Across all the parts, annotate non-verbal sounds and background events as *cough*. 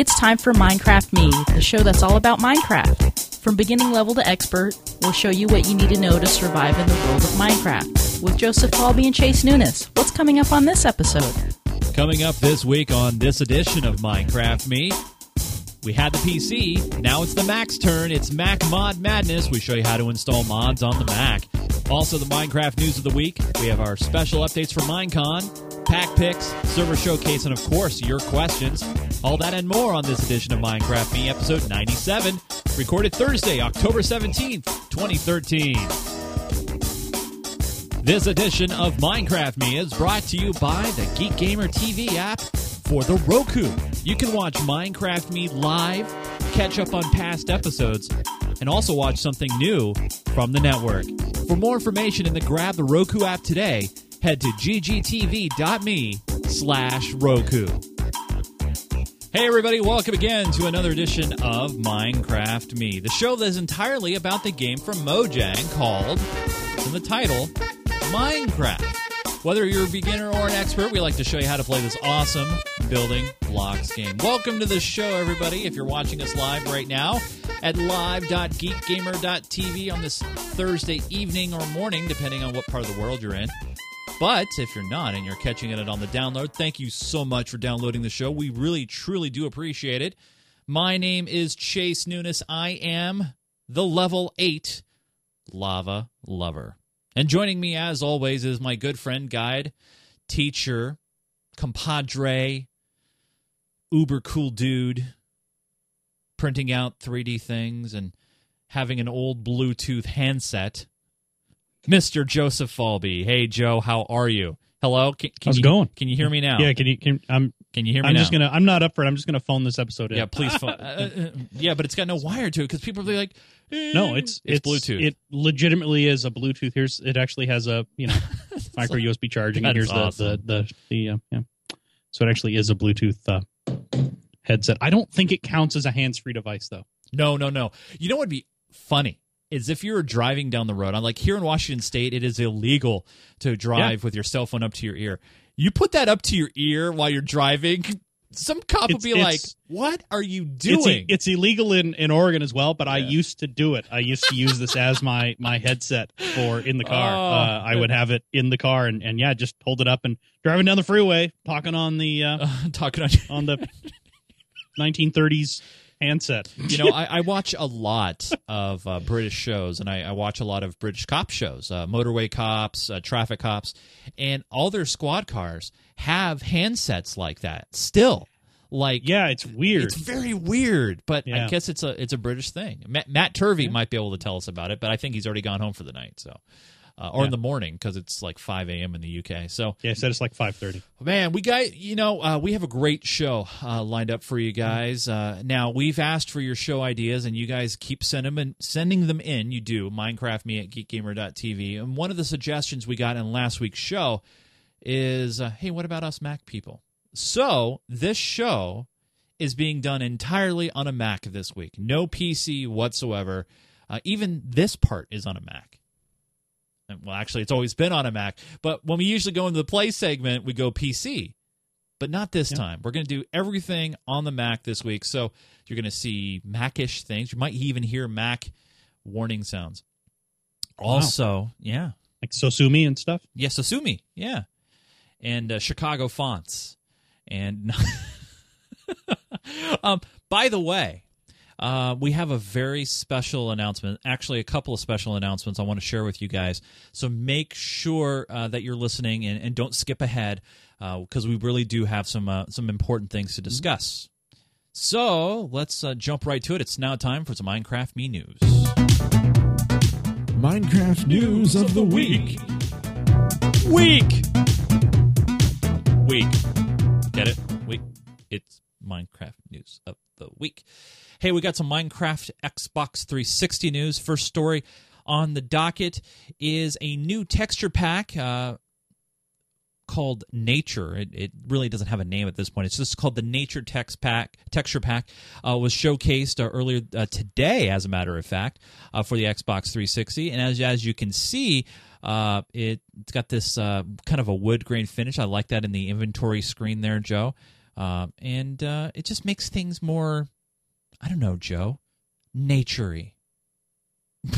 It's time for Minecraft Me, the show that's all about Minecraft. From beginning level to expert, we'll show you what you need to know to survive in the world of Minecraft. With Joseph Falby and Chase Nunes, what's coming up on this episode? Coming up this week on this edition of Minecraft Me, we had the PC, now it's the Mac's turn. It's Mac Mod Madness. We show you how to install mods on the Mac. Also, the Minecraft news of the week. We have our special updates for Minecon, pack picks, server showcase, and of course, your questions. All that and more on this edition of Minecraft Me, episode 97, recorded Thursday, October 17th, 2013. This edition of Minecraft Me is brought to you by the Geek Gamer TV app for the Roku. You can watch Minecraft Me live, catch up on past episodes, and also watch something new from the network. For more information and to grab the Roku app today, head to ggtv.me slash Roku. Hey everybody, welcome again to another edition of Minecraft Me, the show that is entirely about the game from Mojang called, in the title, Minecraft. Whether you're a beginner or an expert, we like to show you how to play this awesome building blocks game. Welcome to the show, everybody. If you're watching us live right now at live.geekgamer.tv on this Thursday evening or morning, depending on what part of the world you're in. But if you're not and you're catching it on the download, thank you so much for downloading the show. We really, truly do appreciate it. My name is Chase Nunes. I am the level 8 lava lover. And joining me, as always, is my good friend, guide, teacher, compadre, uber cool dude, printing out 3D things and having an old Bluetooth handset, Mr. Joseph Falby. Hey, Joe, how are you? Hello, can, can How's you, it going? Can you hear me now? Yeah, can you? Can I'm? Can you hear me I'm now? just gonna. I'm not up for it. I'm just gonna phone this episode in. Yeah, please. Phone. *laughs* uh, uh, yeah, but it's got no wire to it because people are like, eh, No, it's it's Bluetooth. It legitimately is a Bluetooth. Here's. It actually has a you know *laughs* micro USB charging. and here's awesome. the the the, the uh, yeah. So it actually is a Bluetooth uh, headset. I don't think it counts as a hands-free device though. No, no, no. You know what would be funny is if you were driving down the road. I'm like here in Washington State, it is illegal to drive with your cell phone up to your ear. You put that up to your ear while you're driving. *laughs* Some cop will be like, "What are you doing?" it's illegal in, in Oregon as well, but I used to do it. I used to use this as my my headset for in the car. Oh. uh, I would have it in the car and, and yeah, just hold it up and driving down the freeway, talking on the uh, Uh, *laughs* talking on. on the *laughs* 1930s handset. you know, I, I watch a lot of uh, British shows, and I, I watch a lot of British cop shows, uh, motorway cops, uh, traffic cops, and all their squad cars have handsets like that still. Like, Yeah, it's weird. It's very weird, but I guess it's a it's a British thing. Matt, Matt Turvey might be able to tell us about it, but I think he's already gone home for the night, so uh, or in the morning because it's like five a.m. in the UK. So yeah, I said it's like 5:30. Man, we got you know uh, we have a great show uh, lined up for you guys. Uh, now we've asked for your show ideas, and you guys keep sending them in, sending them in. You do Minecraft me at geekgamer.tv, and one of the suggestions we got in last week's show is, uh, hey, what about us Mac people? So this show is being done entirely on a Mac this week, no PC whatsoever. Uh, even this part is on a Mac. Well, actually, it's always been on a Mac. But when we usually go into the play segment, we go PC. But not this Yeah. time. We're going to do everything on the Mac this week. So you're going to see Macish things. You might even hear Mac warning sounds. Wow. Also, yeah. Like Sosumi and stuff. Yes, Sosumi. Yeah. And uh, Chicago fonts. And *laughs* um, by the way, uh, we have a very special announcement. Actually, a couple of special announcements I want to share with you guys. So make sure uh, that you're listening and, and don't skip ahead because we really do have some uh, some important things to discuss. So let's uh, jump right to it. It's now time for some Minecraft Me news. Minecraft news of the week. Week. Week. Get it? Week. It's Minecraft news of the week. Hey, we got some Minecraft Xbox 360 news. First story on the docket is a new texture pack uh, called Nature. It, it really doesn't have a name at this point. It's just called the Nature Text Pack. Texture Pack uh, was showcased uh, earlier uh, today, as a matter of fact, uh, for the Xbox 360. And as as you can see, uh, it, it's got this uh, kind of a wood grain finish. I like that in the inventory screen there, Joe. Uh, and uh, it just makes things more. I don't know, Joe, naturey. *laughs*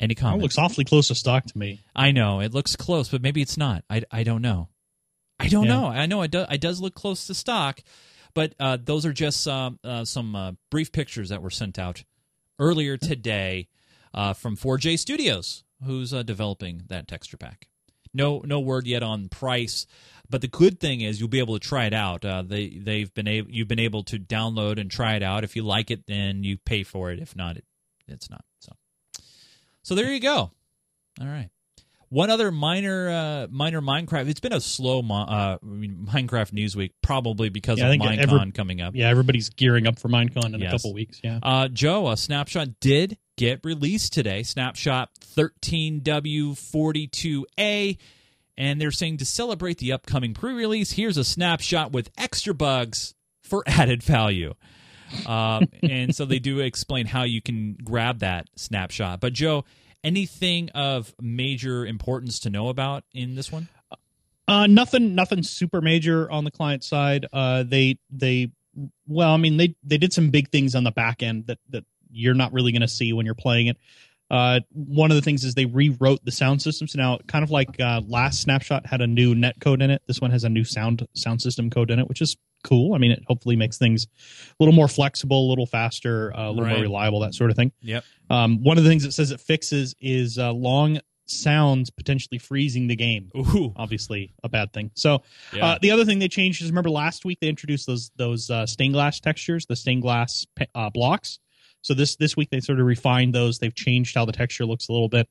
Any comments? looks awfully close to stock to me. I know it looks close, but maybe it's not. I, I don't know. I don't Yeah. know. I know it does. It does look close to stock, but uh, those are just um, uh, some uh, brief pictures that were sent out earlier today uh, from 4J Studios, who's uh, developing that texture pack. No no word yet on price, but the good thing is you'll be able to try it out. Uh, they they've been able you've been able to download and try it out. If you like it, then you pay for it. If not, it, it's not. So so there you go. All right. One other minor, uh, minor Minecraft. It's been a slow mo- uh, Minecraft news week, probably because Yeah, of Minecon every- coming up. Yeah, everybody's gearing up for Minecon in Yes. a couple weeks. Yeah. Uh, Joe, a snapshot did get released today. Snapshot 13W42A, and they're saying to celebrate the upcoming pre-release, here's a snapshot with extra bugs for *laughs* added value. Uh, and so they do explain how you can grab that snapshot. But Joe, anything of major importance to know about in this one? Uh, nothing, nothing super major on the client side. Uh, they, they, well, I mean, they, they did some big things on the back end that, that you're not really going to see when you're playing it. Uh, one of the things is they rewrote the sound system. So Now, kind of like uh, last snapshot had a new net code in it. This one has a new sound sound system code in it, which is cool. I mean, it hopefully makes things a little more flexible, a little faster, uh, a little Right. more reliable, that sort of thing. Yep. Um, one of the things it says it fixes is uh, long sounds potentially freezing the game. Ooh. Obviously, a bad thing. So Yeah. uh, the other thing they changed is remember last week they introduced those those uh, stained glass textures, the stained glass uh, blocks. So this this week they sort of refined those. They've changed how the texture looks a little bit,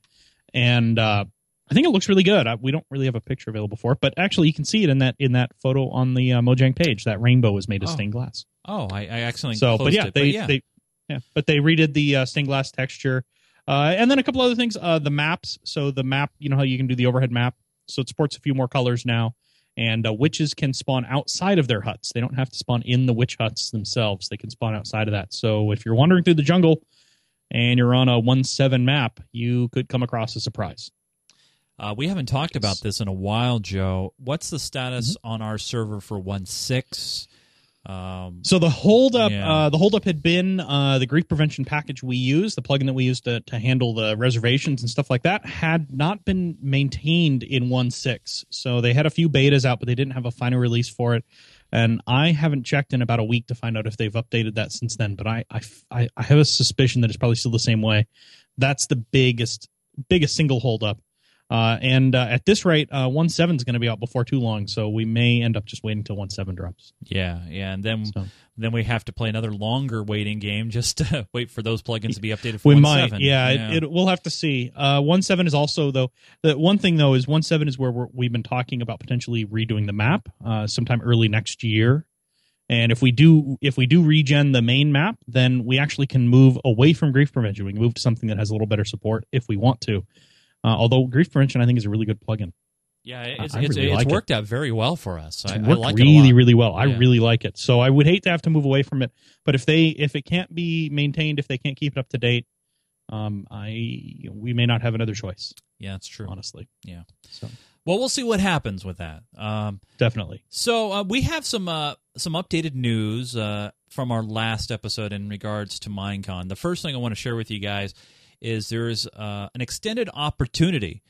and uh, I think it looks really good. Uh, we don't really have a picture available for it, but actually you can see it in that in that photo on the uh, Mojang page. That rainbow is made of Oh. stained glass. oh, I, I accidentally So, but yeah, it. they yeah. they yeah, but they redid the uh, stained glass texture, uh, and then a couple other things. Uh, the maps. So the map, you know how you can do the overhead map. So it supports a few more colors now, and uh, witches can spawn outside of their huts. They don't have to spawn in the witch huts themselves. They can spawn outside of that. So if you're wandering through the jungle and you're on a one seven map, you could come across a surprise. Uh, we haven't talked about this in a while, Joe. What's the status Mm-hmm. on our server for one six? Um, So the holdup, Yeah. uh, the holdup had been uh, the grief prevention package we use, the plugin that we used to, to handle the reservations and stuff like that, had not been maintained in 1.6. So they had a few betas out, but they didn't have a final release for it. And I haven't checked in about a week to find out if they've updated that since then. But I, I, I- I have a suspicion that it's probably still the same way. That's the biggest, biggest single holdup. Uh, and uh, at this rate, uh, seven is going to be out before too long. So we may end up just waiting until one seven drops. yeah, yeah, and then So. then we have to play another longer waiting game just to *laughs* wait for those plugins to be updated. For one We might, seven. yeah. It, it, we'll have to see. Uh, one seven is also though the one thing though is one seven is where we're, we've been talking about potentially redoing the map uh, sometime early next year. And if we do if we do regen the main map, then we actually can move away from grief prevention. We can move to something that has a little better support if we want to. Uh, although grief prevention, I think, is a really good plugin. yeah, it's it's, really it's like it. worked out very well for us. I, It's I worked like really, it really well. I Yeah. really like it. So I would hate to have to move away from it. But if they if it can't be maintained, if they can't keep it up to date, um, I we may not have another choice. yeah, that's true. Honestly, Yeah. So Well, we'll see what happens with that. Um, definitely. So uh, we have some uh, some updated news uh, from our last episode in regards to Minecon. The first thing I want to share with you guys is there is uh, an extended opportunity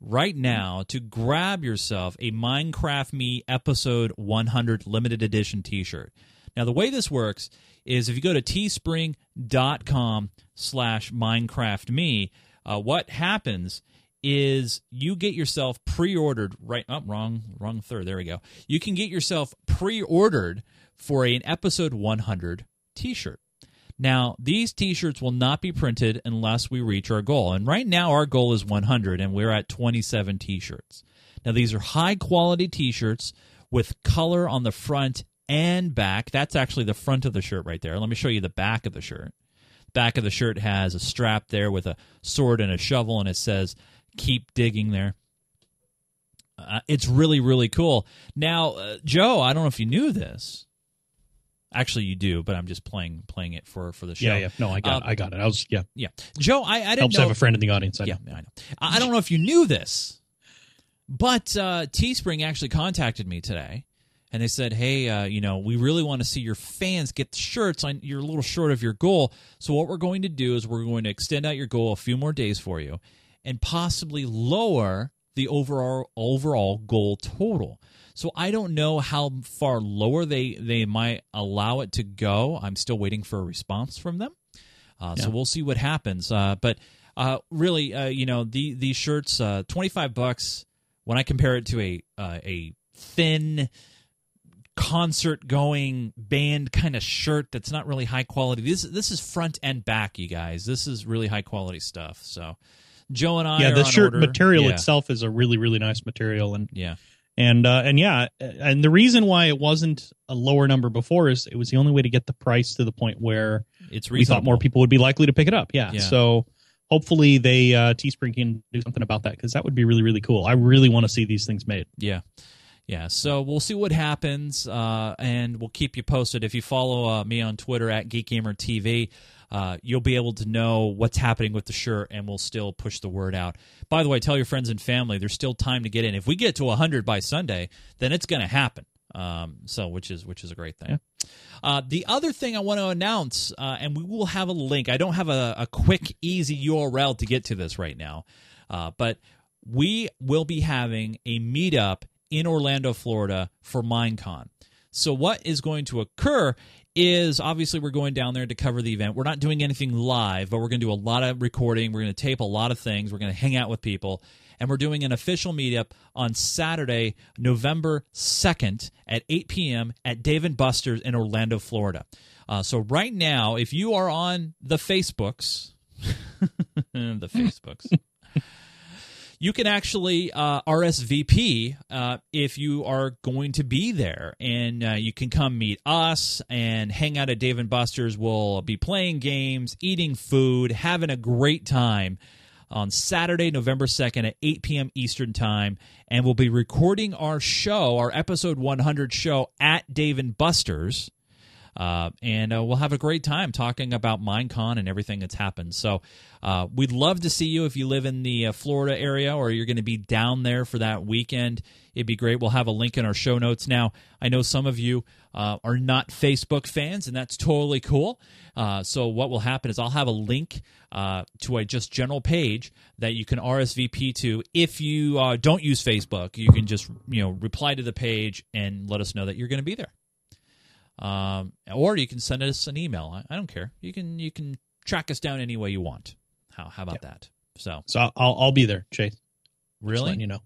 right now to grab yourself a Minecraft Me episode 100 limited edition T-shirt. Now the way this works is if you go to teespring.com slash Minecraft Me, uh, what happens is you get yourself pre-ordered right oh wrong wrong third there we go. You can get yourself pre-ordered for an episode 100 t-shirt now these t-shirts will not be printed unless we reach our goal. And right now our goal is 100 and we're at 27 t-shirts. Now these are high quality t-shirts with color on the front and back. That's actually the front of the shirt right there. Let me show you the back of the shirt. Back of the shirt has a strap there with a sword and a shovel and it says keep digging there. Uh, it's really really cool. Now uh, joe i don't know if you knew this actually you do but i'm just playing playing it for for the show Yeah, yeah. No, I got, Um, it. I got it. I was, yeah. yeah joe i, I didn't Helps know have a friend in the audience. I yeah know. i know I, I don't know if you knew this But uh, Teespring actually contacted me today, and they said, "Hey, uh, you know, we really want to see your fans get the shirts. On you're a little short of your goal. So what we're going to do is we're going to extend out your goal a few more days for you, and possibly lower the overall overall goal total." So I don't know how far lower they they might allow it to go. I'm still waiting for a response from them. Uh, yeah. So we'll see what happens. Uh, but uh, really, uh, you know, the these shirts, uh, twenty five bucks. When I compare it to a uh, a thin concert going band kind of shirt that's not really high quality. This this is front and back, you guys. This is really high quality stuff. So Joe and I, yeah, the shirt order. material yeah. itself is a really really nice material, and yeah, and uh, and yeah, and the reason why it wasn't a lower number before is it was the only way to get the price to the point where it's we thought more people would be likely to pick it up. Yeah. Yeah. So hopefully they uh, Teespring can do something about that because that would be really really cool. I really want to see these things made. Yeah. Yeah, so we'll see what happens, uh, and we'll keep you posted. If you follow uh, me on Twitter at GeekGamerTV, uh, you'll be able to know what's happening with the shirt, and we'll still push the word out. By the way, tell your friends and family there's still time to get in. If we get to 100 by Sunday, then it's going to happen. Um, so which is which is a great thing. Yeah. Uh, the other thing I want to announce, uh, and we will have a link. I don't have a, a quick, easy URL to get to this right now, uh, but we will be having a meetup in Orlando, Florida for Minecon. So what is going to occur is obviously we're going down there to cover the event. We're not doing anything live, but we're going to do a lot of recording. We're going to tape a lot of things. We're going to hang out with people. And we're doing an official meetup on Saturday, November 2nd at 8 p.m. at Dave and Buster's in Orlando, Florida. Uh, so right now, if you are on the Facebooks, *laughs* the Facebooks, you can actually uh, RSVP uh, if you are going to be there, and uh, you can come meet us and hang out at Dave and Buster's. We'll be playing games, eating food, having a great time on Saturday, November 2nd at 8 p.m. Eastern Time. And we'll be recording our show, our episode 100 show at Dave and Buster's. Uh, and uh, we'll have a great time talking about Minecon and everything that's happened. So uh, we'd love to see you if you live in the uh, Florida area or you're going to be down there for that weekend. It'd be great. We'll have a link in our show notes. Now, I know some of you uh, are not Facebook fans, and that's totally cool. Uh, so what will happen is I'll have a link to a just general page that you can RSVP to. If you don't use Facebook, you can just you know reply to the page and let us know that you're going to be there. Um, or you can send us an email. I, I, don't care. You can you can track us down any way you want. How how about that? So so I'll I'll be there, Chase. Really? you know.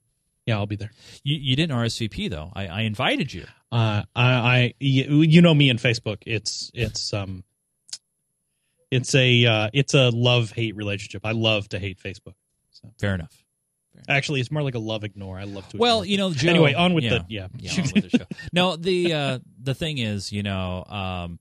Yeah, I'll be there. You you didn't RSVP though. I, I invited you. Uh, I, I you know me and Facebook. It's it's um it's a uh, it's a love hate relationship. I love to hate Facebook. So. Fair enough. Actually, it's more like a love ignore. I love to. Well, ignore. you know, Joe, anyway, on with yeah, the yeah. yeah *laughs* on with the show. no, the uh, the thing is, you know, um,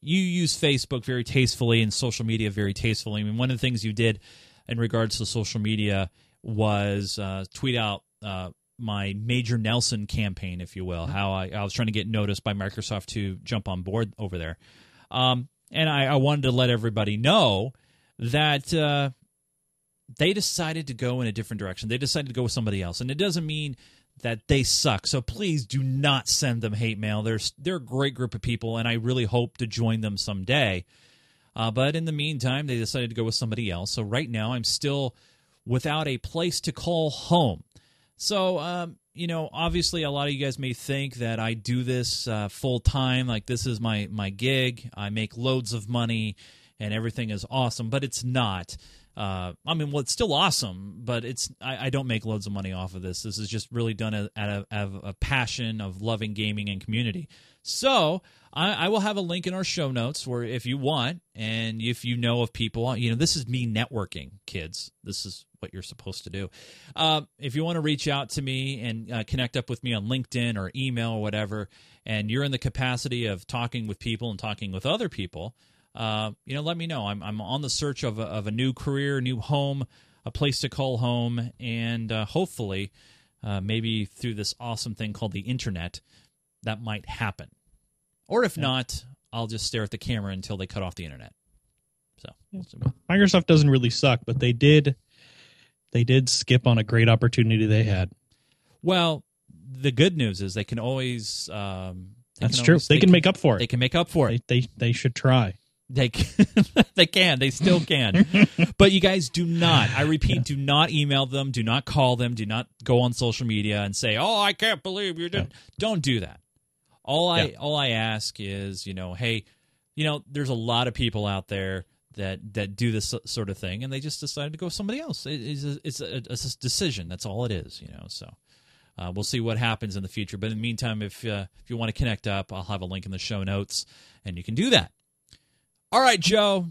you use Facebook very tastefully and social media very tastefully. I mean, one of the things you did in regards to social media was uh, tweet out uh, my Major Nelson campaign, if you will, mm-hmm. how I, I, was trying to get noticed by Microsoft to jump on board over there. Um, and I, I, wanted to let everybody know that uh, they decided to go in a different direction. They decided to go with somebody else, and it doesn't mean that they suck. So please do not send them hate mail. They're they're a great group of people, and I really hope to join them someday. Uh, but in the meantime, they decided to go with somebody else. So right now, I'm still without a place to call home. So um, you know, obviously, a lot of you guys may think that I do this uh, full time, like this is my my gig. I make loads of money, and everything is awesome, but it's not. Uh, I mean, well, it's still awesome, but it's I, I, don't make loads of money off of this. This is just really done out of, a passion of loving gaming and community. So I, I, will have a link in our show notes where if you want, and if you know of people, you know, this is me networking, kids. This is what you're supposed to do. Uh, if you want to reach out to me and uh, connect up with me on LinkedIn or email or whatever, and you're in the capacity of talking with people and talking with other people uh, you know, let me know. I'm, I'm on the search of a, of a new career, new home, a place to call home, and uh, hopefully, uh, maybe through this awesome thing called the internet, that might happen. Or if yeah. not, I'll just stare at the camera until they cut off the internet. So Microsoft doesn't really suck, but they did they did skip on a great opportunity they had. Well, the good news is they can always. Um, they That's can true. always- they, can make up for it. They can make up for it. They, they they should try. They can, *laughs* they can. They still can. *laughs* but you guys do not. I repeat, do not email them. Do not call them. Do not go on social media and say, "Oh, I can't believe you did." Don't do that. All I all I ask is, you know, hey, you know, there's a lot of people out there that that do this sort of thing, and they just decided to go with somebody else. It- it's a, it's a, it's a decision. That's all it is. You know, so. Uh, we'll see what happens in the future. But in the meantime, if uh, if you want to connect up, I'll have a link in the show notes, and you can do that. All right, Joe.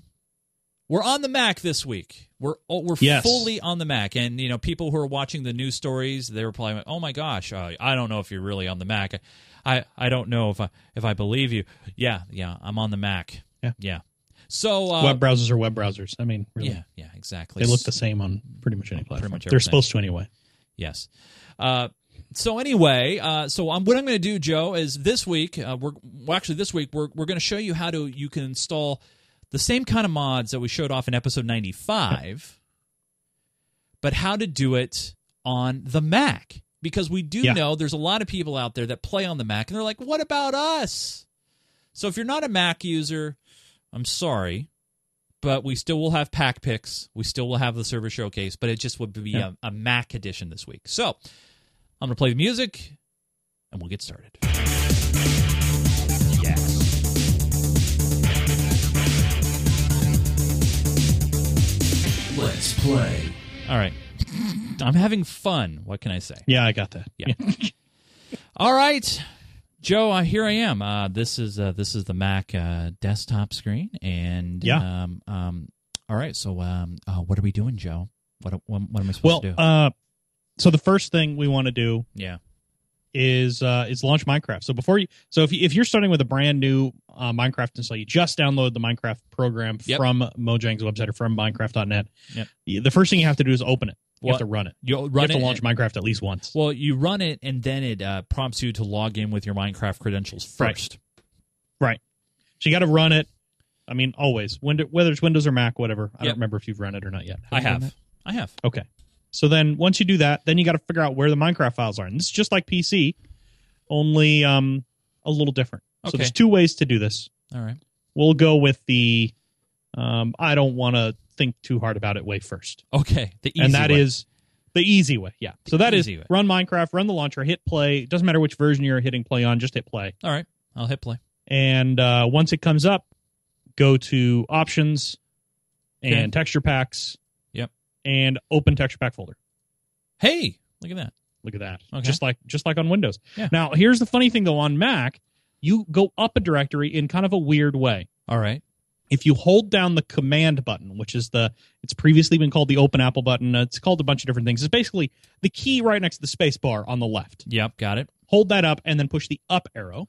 We're on the Mac this week. We're oh, we're Yes. fully on the Mac, and you know people who are watching the news stories, they were probably like, "Oh my gosh, uh, I don't know if you're really on the Mac. I I don't know if I if I believe you." Yeah, yeah, I'm on the Mac. Yeah. yeah. So uh, web browsers are web browsers. I mean, really, yeah, yeah, exactly. they look the same on pretty much any platform. much They're supposed to anyway. Yes. Uh, so anyway, uh, so I'm, what I'm going to do, Joe, is this week uh, we're well, actually this week we're we're going to show you how to you can install the same kind of mods that we showed off in episode 95, but how to do it on the Mac because we do Yeah. know there's a lot of people out there that play on the Mac and they're like, "What about us?" So if you're not a Mac user, I'm sorry, but we still will have pack picks. We still will have the server showcase, but it just would be Yeah. a, a Mac edition this week. So I'm going to play the music and we'll get started. Yes. Let's play. All right. I'm having fun. What can I say? Yeah, I got that. Yeah. *laughs* All right, Joe. Uh, here I am. Uh, this is uh, this is the Mac uh, desktop screen, and Yeah. Um, um, all right. So, um, uh, what are we doing, Joe? What what, what am I supposed Well, to do? uh, so the first thing we want to do yeah. is uh, is launch Minecraft. So before you, so if you, if you're starting with a brand new uh, Minecraft install, you just download the Minecraft program Yep. from Mojang's website or from Minecraft.net. Yep. The first thing you have to do is open it. You What? have to run it. You'll You run have to launch Minecraft at least once. Well, you run it, and then it uh, prompts you to log in with your Minecraft credentials Right. first. Right. So you got to run it. I mean, always, whether it's Windows or Mac, whatever. I Yep. don't remember if you've run it or not yet. I have. I have. Okay. So then once you do that, then you got to figure out where the Minecraft files are. And this is just like PC, only um, a little different. Okay. So there's two ways to do this. All right. We'll go with the um, I don't want to think too hard about it way first. Okay. The easy and that way. is the easy way. Yeah. So that is way. run Minecraft, run the launcher, hit play. It doesn't matter which version you're hitting play on, just hit play. all right. I'll hit play. And uh, once it comes up, go to options and Okay. texture packs. And open texture pack folder. Hey, look at that. Look at that. Okay. Just like just like on Windows. Yeah. Now, here's the funny thing though on Mac, you go up a directory in kind of a weird way. All right. If you hold down the command button, which is the it's previously been called the open apple button, it's called a bunch of different things. It's basically the key right next to the space bar on the left. Yep. Got it. Hold that up and then push the up arrow.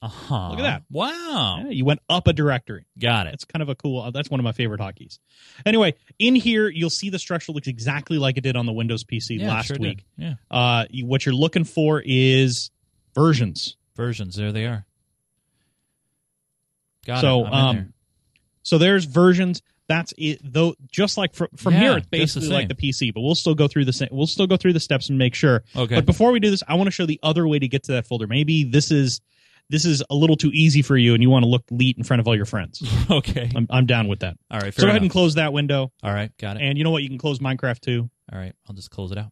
Uh huh. Look at that. Wow. Yeah, you went up a directory. Got it. It's kind of a cool. uh, That's one of my favorite hotkeys. Anyway, in here you'll see the structure looks exactly like it did on the Windows PC Yeah, last sure did. week. Yeah. Uh, you- what you're looking for is versions. Versions. There they are. Got So, it. Um, there. So there's versions. That's it. Though, just like from from Yeah, here, it's just the basically like the PC. But we'll still go through the same. We'll still go through the steps and make sure. Okay. But before we do this, I want to show the other way to get to that folder. Maybe this is this is a little too easy for you, and you want to look neat in front of all your friends. *laughs* okay. I'm, I'm down with that. All right. So go ahead and close that window, All right. Got it. and you know what? You can close Minecraft too, All right. I'll just close it out.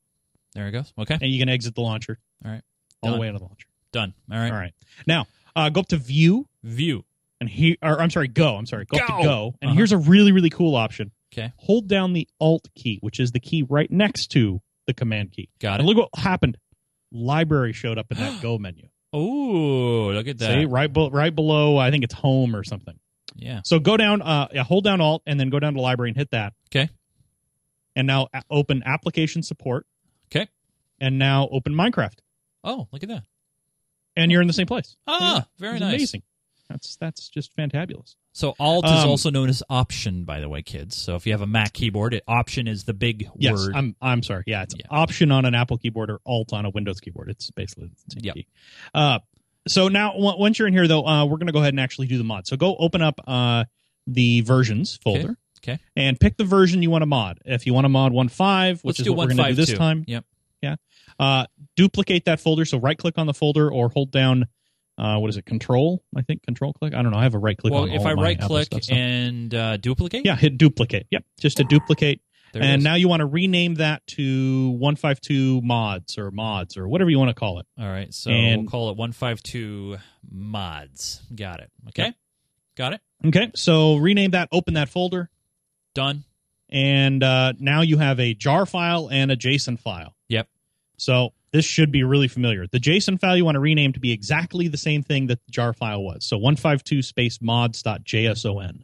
There it goes. Okay. and you can exit the launcher All right. all Done. the way out of the launcher. Done. All right. All right. Now uh, go up to View, View. and here, or I'm sorry, Go. I'm sorry, go, up Go. to Go, and Uh-huh. here's a really really cool option. Okay. hold down the Alt key, which is the key right next to the Command key. Got And it. look what happened. Library showed up in that *gasps* Go menu. Oh, look at that. See, right, be- right below, I think it's Home or something. Yeah. So go down, uh, yeah, hold down Alt, and then go down to Library and hit that. Okay. And now a- open Application Support. Okay. And now open Minecraft, Oh, look at that. and you're in the same place. Ah, very It's nice. Amazing. That's that's just fantabulous. So Alt is Um, also known as Option, by the way, kids. So if you have a Mac keyboard, it, Option is the big Yes, word. I'm I'm sorry. Yeah, it's Yeah. Option on an Apple keyboard or Alt on a Windows keyboard. It's basically the same Yep. key. Uh, so now w- once you're in here though, uh, we're going to go ahead and actually do the mod. So go open up uh, the versions folder. Okay. and pick the version you want to mod. If you want to mod 1.5, which Let's is do what we're going to do this 152. time, Yep. uh, duplicate that folder. So right click on the folder or hold down. Uh, what is it? Control, I think. Control click. I don't know. I have a right click. well, if I right click stuff, so- and uh, duplicate, yeah, hit duplicate. Yep, just to duplicate. there and now you want to rename that to 152 mods or mods or whatever you want to call it. All right, so And- we'll call it 152 mods. Got it. Okay. Yep. Got it. Okay, so rename that. Open that folder, Done. and uh, now you have a jar file and a JSON file. Yep. So this should be really familiar. The JSON file you want to rename to be exactly the same thing that the jar file was. So 152 space mods.json.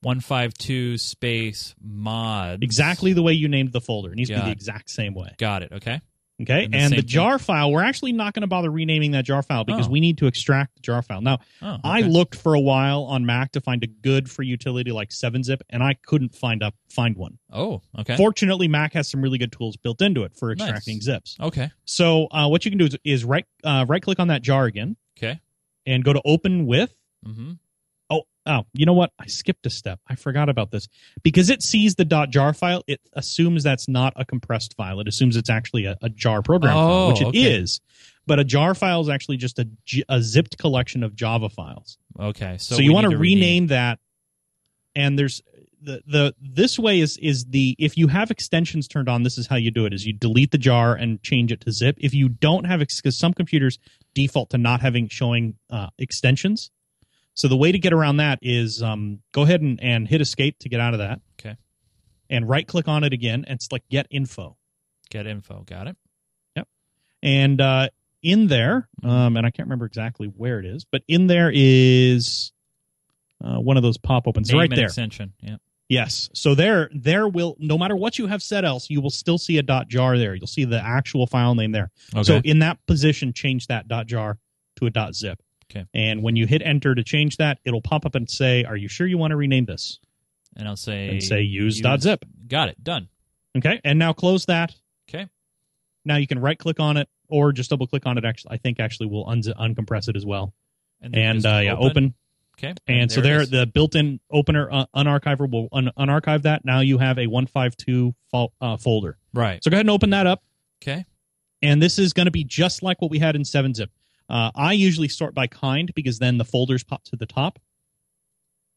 152 space mods. Exactly the way you named the folder. It needs to be the exact same way. Got it. Okay. Okay. And And the the, same jar file, we're actually not going to bother renaming that jar file because Oh. we need to extract the jar file. Now, Oh, okay. I looked for a while on Mac to find a good free utility like 7-zip, and I couldn't find up find one. Oh, okay. Fortunately, Mac has some really good tools built into it for Nice. extracting zips. okay. So uh, what you can do is, is right uh, right click on that jar again Okay. and go to open with. Mm-hmm. Oh, you know what? I skipped a step. I forgot about this because it sees the .jar file. It assumes that's not a compressed file. It assumes it's actually a, a jar program Oh, file, which it is. okay. But a jar file is actually just a zipped collection of Java files. Okay. So, So, you want to rename that, and there's the the this way is is the if you have extensions turned on, this is how you do it: is you delete the jar and change it to zip. If you don't have because some computers default to not having showing uh, extensions. So the way to get around that is um, go ahead and, and hit escape to get out of that. Okay. And right click on it again and select get info. Get info. Got it. Yep. And uh, in there, um, and I can't remember exactly where it is, but in there is uh, one of those pop opens Name right there. extension. Yeah. Yes. So there, there will no matter what you have set else, you will still see a dot jar there. You'll see the actual file name there. Okay. So in that position, change that dot jar to a dot zip. Okay. And when you hit enter to change that, it'll pop up and say, "Are you sure you want to rename this?" and I'll say And say use dot zip. Got it. Done. Okay. And now close that. Okay. Now you can right click on it or just double click on it. Actually, I think actually will un- uncompress it as well. And, then And uh, yeah, open. Okay. And, so there, the built-in opener uh, unarchiver will un- unarchive that. Now you have a 152 fol- uh, folder. right. So go ahead and open that up. Okay. and this is going to be just like what we had in 7-zip. Uh, I usually sort by kind because then the folders pop to the top.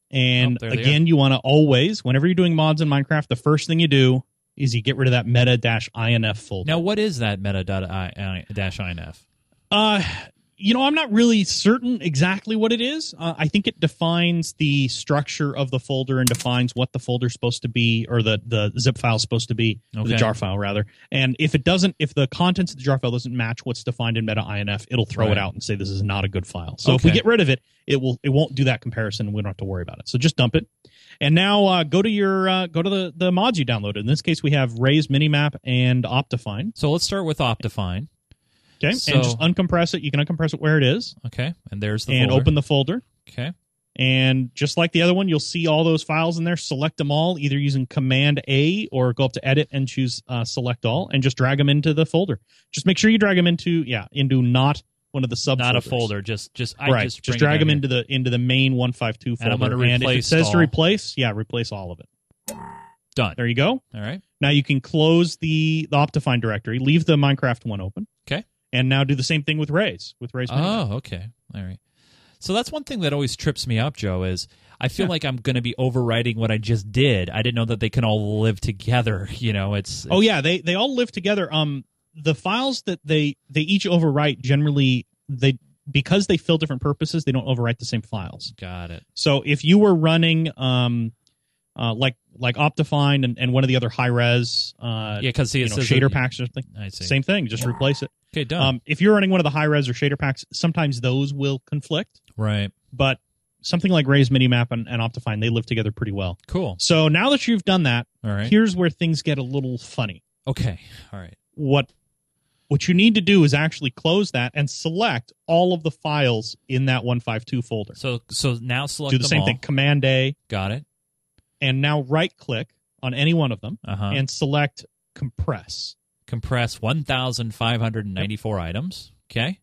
And Oh, again, you want to always, whenever you're doing mods in Minecraft, the first thing you do is you get rid of that meta-inf folder. Now, what is that meta dot I, I, dash inf? Uh, you know, I'm not really certain exactly what it is. Uh, I think it defines the structure of the folder and defines what the folder's supposed to be, or the the zip file's supposed to be, or the jar file rather. And if it doesn't, if the contents of the jar file doesn't match what's defined in meta inf, it'll throw Right. it out and say this is not a good file. So if we get rid of it, it will it won't do that comparison, and we don't have to worry about it. So just dump it. And now uh, go to your uh, go to the the mods you downloaded. In this case, we have Raise Minimap and Optifine. So let's start with Optifine. Okay, So- and just uncompress it. You can uncompress it where it is, Okay. And there's the and folder. open the folder. Okay. And just like the other one, you'll see all those files in there. Select them all, either using Command A or go up to Edit and choose uh, Select All, and just drag them into the folder. Just make sure you drag them into yeah into not one of the sub Not a folder. Just just I right. just, Just, drag them here. into the into the main one five two And I'm folder. and if it replace says to replace, yeah, replace all of it. Done. There you go. All right. Now you can close the, the Optifine directory, leave the Minecraft one open. Okay. And now do the same thing with Rei's with. Minimap. Oh, okay. All right. So that's one thing that always trips me up, Joe, is I feel Yeah. like I'm going to be overwriting what I just did. I didn't know that they can all live together. *laughs* You know, it's, Oh yeah, they they all live together. Um, the files that they they each overwrite generally they because they fill different purposes, they don't overwrite the same files. got it. So if you were running um, uh, like like Optifine and, and one of the other high res uh, Yeah, because you know, shader packs or something, I see. same thing, just replace it. Okay, done. Um, if you're running one of the high res or shader packs, sometimes those will conflict, right. but something like Ray's Minimap and, and Optifine, they live together pretty well. Cool. So now that you've done that, All right. here's where things get a little funny. Okay. All right. what what you need to do is actually close that and select all of the files in that 152 folder. So so now select do the same all. thing, Command A, Got it. and now right click on any one of them Uh huh. and select compress. Compress 1,594 items. Okay.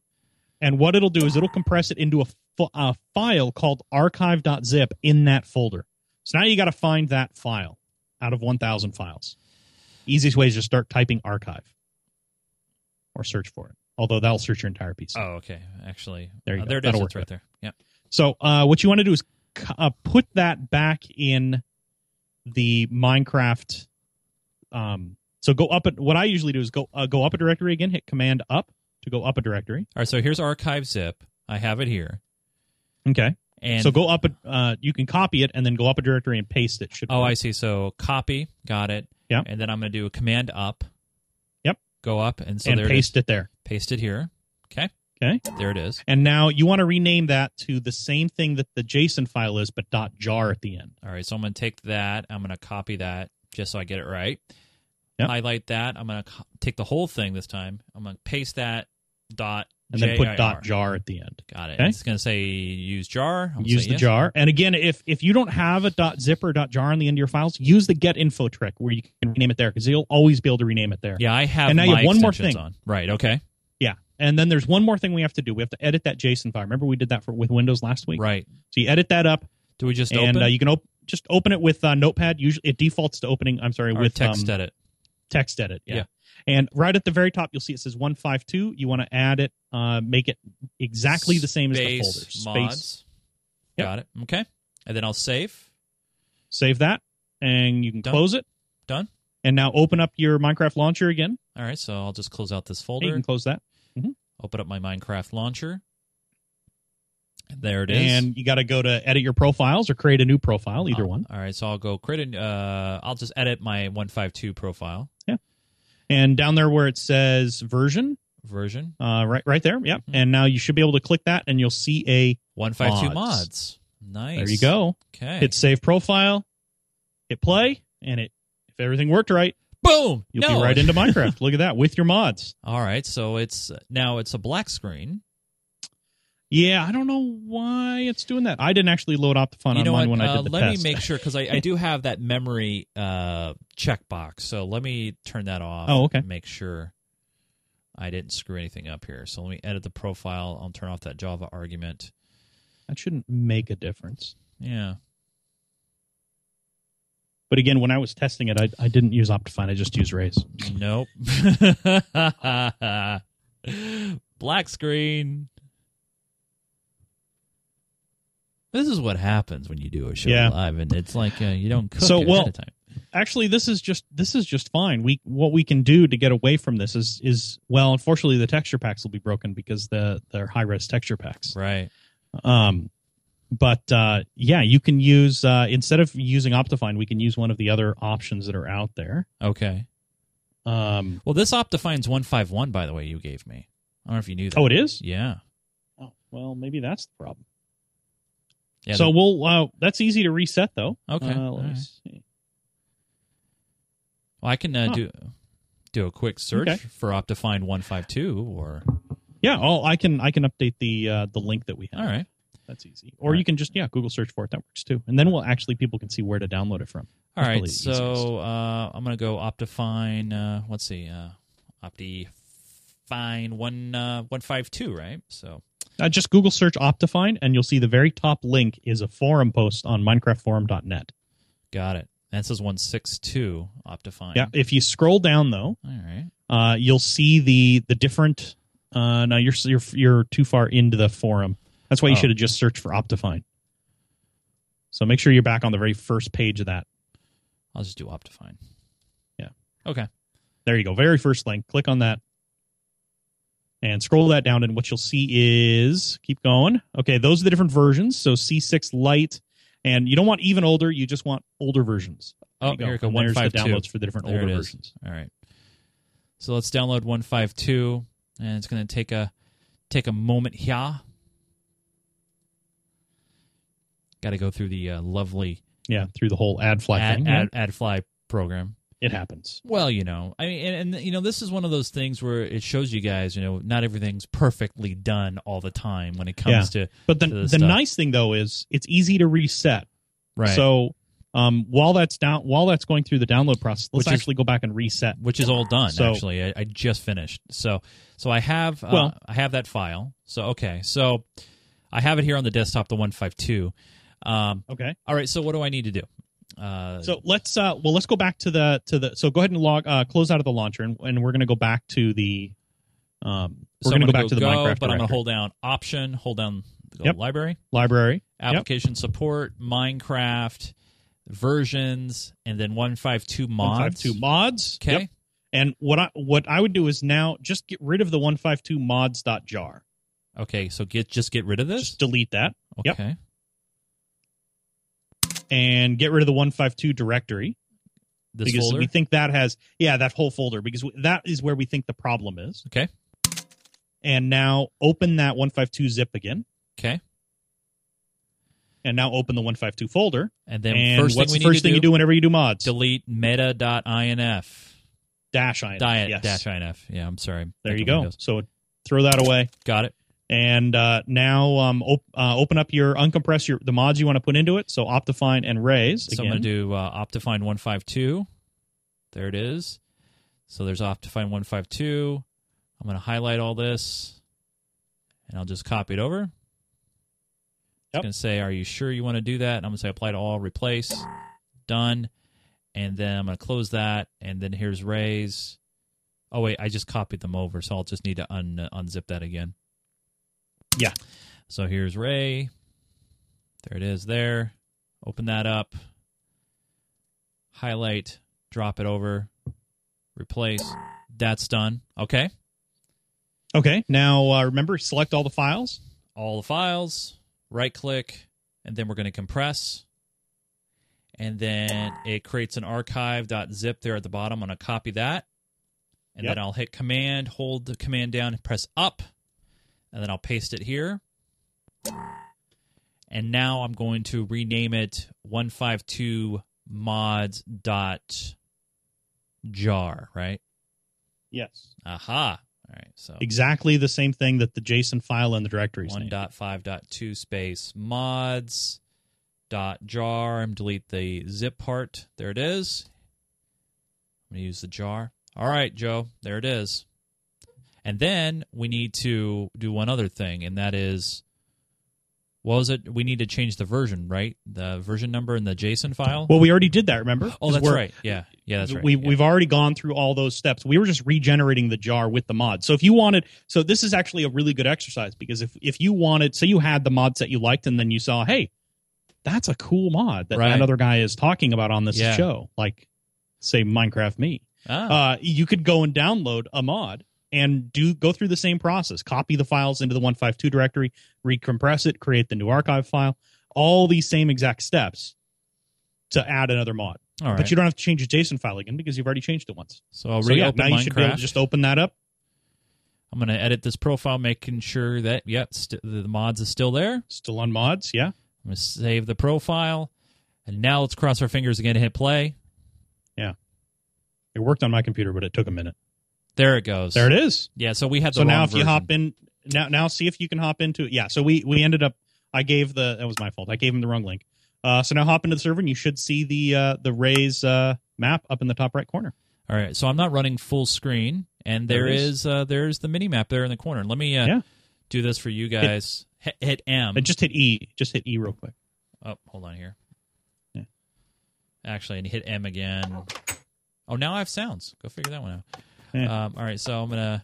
And what it'll do is it'll compress it into a, f- a file called archive.zip in that folder. So now you got to find that file out of 1,000 files. Easiest way is just start typing archive or search for it. Although that'll search your entire PC. Oh, okay. Actually, There you uh, go. There it is. That'll work right there. Yeah. So uh, what you want to do is c- uh, put that back in the Minecraft. Um, so go up. At, what I usually do is go uh, go up a directory again. Hit Command up to go up a directory. All right. So here's archive zip. I have it here. Okay. And so go up. A, uh, you can copy it and then go up a directory and paste it. Should Oh, work. I see. So copy, got it. Yeah. And then I'm going to do a command up. Yep. Go up, and so and there it paste is. it there. Paste it here. Okay. Okay. There it is. And now you want to rename that to the same thing that the JSON file is, but .jar at the end. All right. So I'm going to take that. I'm going to copy that just so I get it right. Yep. Highlight that. I'm going to take the whole thing this time. I'm going to paste that dot And then put dot .jar at the end. Got it. Okay. It's going to say use jar. I'm use say the yes. jar. And again, if if you don't have a dot .zip or dot .jar on the end of your files, use the get info trick where you can rename it there because you'll always be able to rename it there. Yeah, I have. And now you have one more thing. on. Right. Okay. Yeah. And then there's one more thing we have to do. We have to edit that JSON file. Remember we did that for with Windows last week. Right. So you edit that up, Do we just and open uh, you can op- just open it with uh, Notepad. Usually it defaults to opening. I'm sorry, or with text um, edit? Text edit. Yeah. Yeah. And right at the very top, you'll see it says 152. You want to add it, uh, make it exactly the same as the folder. Space Space. mods. Yep. Got it. Okay. And then I'll save. Save that, and you can Done. close it. Done. And now open up your Minecraft launcher again. All right. So I'll just close out this You folder. can close that. Open up my Minecraft launcher. There it is. And you got to go to edit your profiles or create a new profile, either Oh, one. All right. So I'll go create a. Uh, I'll just edit my 152 profile Yeah. And down there where it says version, version. uh, right, right there, yep. Mm-hmm. And now you should be able to click that, and you'll see a. 152 Mods. mods. Nice. There you go. Okay. Hit save profile, hit play, and it. If everything worked right, boom. you'll no. be right into *laughs* Minecraft. Look at that with your mods. All right. So it's now it's a black screen. Yeah, I don't know why it's doing that. I didn't actually load Optifine you on know mine what? when I Uh, did the let test. me make sure because I, I do *laughs* have that memory uh, checkbox. So let me turn that off. Oh, okay. and Make sure I didn't screw anything up here. So let me edit the profile. I'll turn off that Java argument. that shouldn't make a difference. Yeah. But again, when I was testing it, I, I didn't use Optifine. I just used Rei's. Nope. *laughs* Black screen. This is what happens when you do a show Yeah. live, and it's like uh, you don't cook So, well. Actually, this is just this is just fine. We what we can do to get away from this is is well, unfortunately, the texture packs will be broken because the they're high res texture packs. Right. Um, but uh, yeah, you can use uh, instead of using Optifine, we can use one of the other options that are out there. Okay. Um, Well, this Optifine's 151, by the way, you gave me. I don't know if you knew that. oh, it is. Yeah. Oh, well, maybe that's the problem. Yeah so we'll uh, that's easy to reset though. Okay, Uh, let me right. see. well, I can uh, Huh. do do a quick search Okay. for Optifine 152 or. Yeah, oh, I can I can update the uh, the link that we have. All right. That's easy. Or All you can just yeah Google search for it. That works too. And then we'll actually people can see where to download it from. All That's right. probably the easiest. So uh, I'm going to go Optifine. Uh, let's see. Uh, Optifine one uh, 152, right? So. Uh, just Google search Optifine, and you'll see the very top link is a forum post on MinecraftForum.net. Got it. That says 162 Optifine. Yeah. If you scroll down though, All right. uh, you'll see the the different. Uh, no, you're you're you're too far into the forum. That's why you Oh. should have just searched for Optifine. So make sure you're back on the very first page of that. I'll just do Optifine. Yeah. Okay. There you go. Very first link. Click on that. And scroll that down, and what you'll see is keep going. Okay, those are the different versions. So C6 light and you don't want even older. You just want older versions. Oh, There you here we go. There's the 152. downloads for the different There older versions. All right. So let's download 152, and it's going to take a take a moment here. Got to go through the uh, lovely Yeah, through the whole ad fly ad, thing. Yeah, ad, ad fly program. It happens. Well, you know, I mean, and, and you know, this is one of those things where it shows you guys, you know, not everything's perfectly done all the time when it comes to But the to the stuff. nice thing though is it's easy to reset. right. So um, while that's down, while that's going through the download process, let's Which is- actually go back and reset. which is all done So- actually I, I just finished so so i have uh, Well- i have that file so okay so i have it here on the desktop the 152 um, Okay. all right so what do i need to do Uh, So let's uh well let's go back to the to the so go ahead and log uh close out of the launcher and, and we're gonna go back to the um we're so gonna go back to the go, Minecraft but I'm gonna hold down Option, hold down the Yep. library, library. application support, Minecraft versions, and then 152 mods. 152 mods. Okay. Yep. And what I what I would do is now just get rid of the 152 mods.jar. Okay, so get just get rid of this. Just delete that yep. And get rid of the 152 directory This because folder. we think that has yeah, that whole folder because we, that is where we think the problem is. okay. And now open that 152 zip again Okay. and now open the 152 folder. And then and first what's thing the first thing you do whenever you do mods? delete meta.inf. dash inf. Diet yes. dash inf. Yeah, I'm sorry. There Back you go. Windows. So throw that away. Got it. And uh, now um, op- uh, open up your uncompress your the mods you want to put into it. So Optifine and Rei's. So I'm going to do uh, Optifine 152. There it is. So there's Optifine 152. I'm going to highlight all this, and I'll just copy it over. It's Yep. going to say, "Are you sure you want to do that?" And I'm going to say, "Apply to all, replace, done," and then I'm going to close that. And then here's Rei's. Oh wait, I just copied them over, so I'll just need to un- unzip that again. Yeah. So here's Rei. There it is. There. Open that up. Highlight. Drop it over. Replace. That's done. Okay. Okay. Now uh, remember, select all the files. All the files. Right click, and then we're going to compress. And then it creates an archive.zip there at the bottom. I'm going to copy that. And Yep. then I'll hit command, hold the command down, and press up. And then I'll paste it here. And now I'm going to rename it 152 mods dot jar, right? Yes. Aha. All right. So Exactly the same thing that the JSON file in the directory is. one dot five dot two space mods dot jar and delete the zip part. There it is. I'm gonna use the jar. All right, Joe. There it is. And then we need to do one other thing, and that is, what was it? We need to change the version, right? The version number in the JSON file. Well, we already did that. Remember? oh, that's right. Yeah, yeah, that's right. We yeah. we've already gone through all those steps. We were just regenerating the jar with the mod. So if you wanted, so this is actually a really good exercise because if if you wanted, say you had the mod set you liked, and then you saw, hey, that's a cool mod that Right. that other guy is talking about on this Yeah. show, like say Minecraft Me. Ah, Uh, you could go and download a mod and do go through the same process. Copy the files into the 152 directory, recompress it, create the new archive file. All these same exact steps to add another mod. all right. But you don't have to change the JSON file again because you've already changed it once. so I'll so yeah, reopen now you should be able Minecraft. to just open that up. I'm going to edit this profile, making sure that yep, st- the mods is still there. Still on mods, yeah. I'm going to save the profile, and now let's cross our fingers again to hit play. Yeah, it worked on my computer, but it took a minute. There it goes. There it is. Yeah, so we had the So now if you hop in now now see if you can hop into it. Yeah, so we we ended up I gave the that was my fault. I gave him the wrong link. Uh, so now hop into the server and you should see the uh, the Rei's uh, map up in the top right corner. All right, so I'm not running full screen, and There there is, is. uh, there's the mini map there in the corner. Let me uh, Yeah. do this for you guys. Hit, hit M. And just hit E. Just hit E real quick. oh, hold on here. Yeah. Actually, and hit M again. Oh, now I have sounds. Go figure that one out. Yeah. Um, all right, so I'm gonna.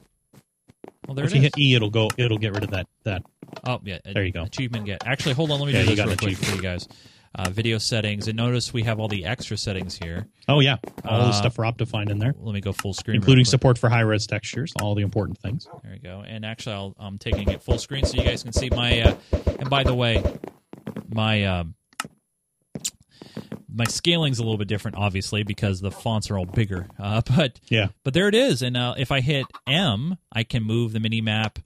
Well, there if it you is. hit E, it'll go. It'll get rid of that. That. Oh yeah, There you go. Achievement get. Actually, hold on. Let me Yeah, do this real quick for you guys. Uh, video settings, and notice we have all the extra settings here. Oh yeah, all Uh, the stuff for Optifine in there, Let me go full screen, including support for high res textures. All the important things. There we go. And actually, I'll, I'm taking it full screen so you guys can see my. Uh, and by the way, my um, my scaling's a little bit different, obviously, because the fonts are all bigger. Uh, *laughs* but Yeah. but there it is. And uh, if I hit M, I can move the mini map,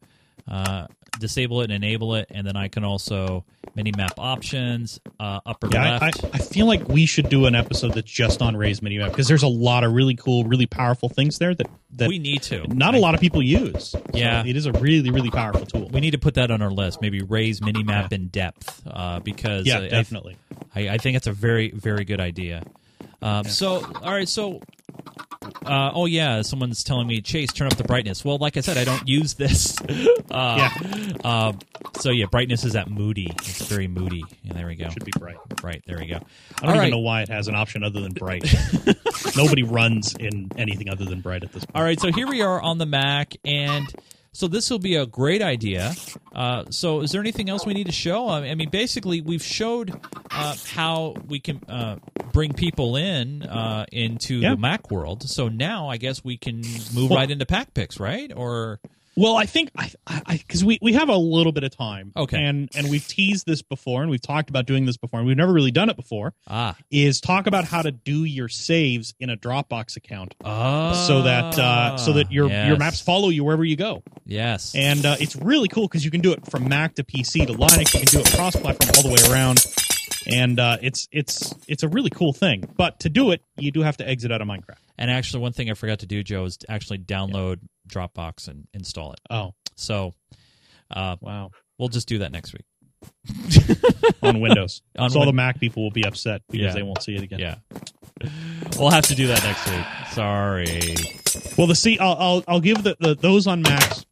uh, disable it, and enable it, and then I can also mini map options, uh, upper Yeah, I, I, left. I feel like we should do an episode that's just on Rei's mini map because there's a lot of really cool, really powerful things there that that we need to. not a lot of people use. So Yeah. it is a really, really powerful tool. We need to put that on our list. Maybe Rei's mini map in depth uh, because yeah, if- definitely. I, I think it's a very, very good idea. Um, So, all right, so, uh, oh yeah, someone's telling me, Chase, turn up the brightness. Well, like I said, I don't use this. *laughs* uh, Yeah. uh, So yeah, brightness is at moody. It's very moody. Yeah, there we go. Should be bright. Right there we go. I don't All even right. know why it has an option other than bright. *laughs* Nobody runs in anything other than bright at this point. All right, so here we are on the Mac, and so this will be a great idea. Uh, so, is there anything else we need to show? I mean, basically, we've showed uh, how we can uh, bring people in uh, into Yeah. the Mac world. So now, I guess we can move Well- right into pack picks, right? Or Well, I think I because we, we have a little bit of time. Okay. And and we've teased this before and we've talked about doing this before and we've never really done it before. ah, Is talk about how to do your saves in a Dropbox account oh, so that uh, so that your your maps follow you wherever you go. Yes, And uh, it's really cool because you can do it from Mac to PC to Linux. You can do it cross platform all the way around. And uh, it's it's it's a really cool thing. But to do it, you do have to exit out of Minecraft. and actually, one thing I forgot to do, Joe, is to actually download Dropbox and install it. Oh So uh, wow! we'll just do that next week. *laughs* On Windows, *laughs* On so all the Mac people will be upset because Yeah. they won't see it again. Yeah. We'll have to do that next week. Sorry. Well, the see, I'll I'll, I'll give the, the those on Macs.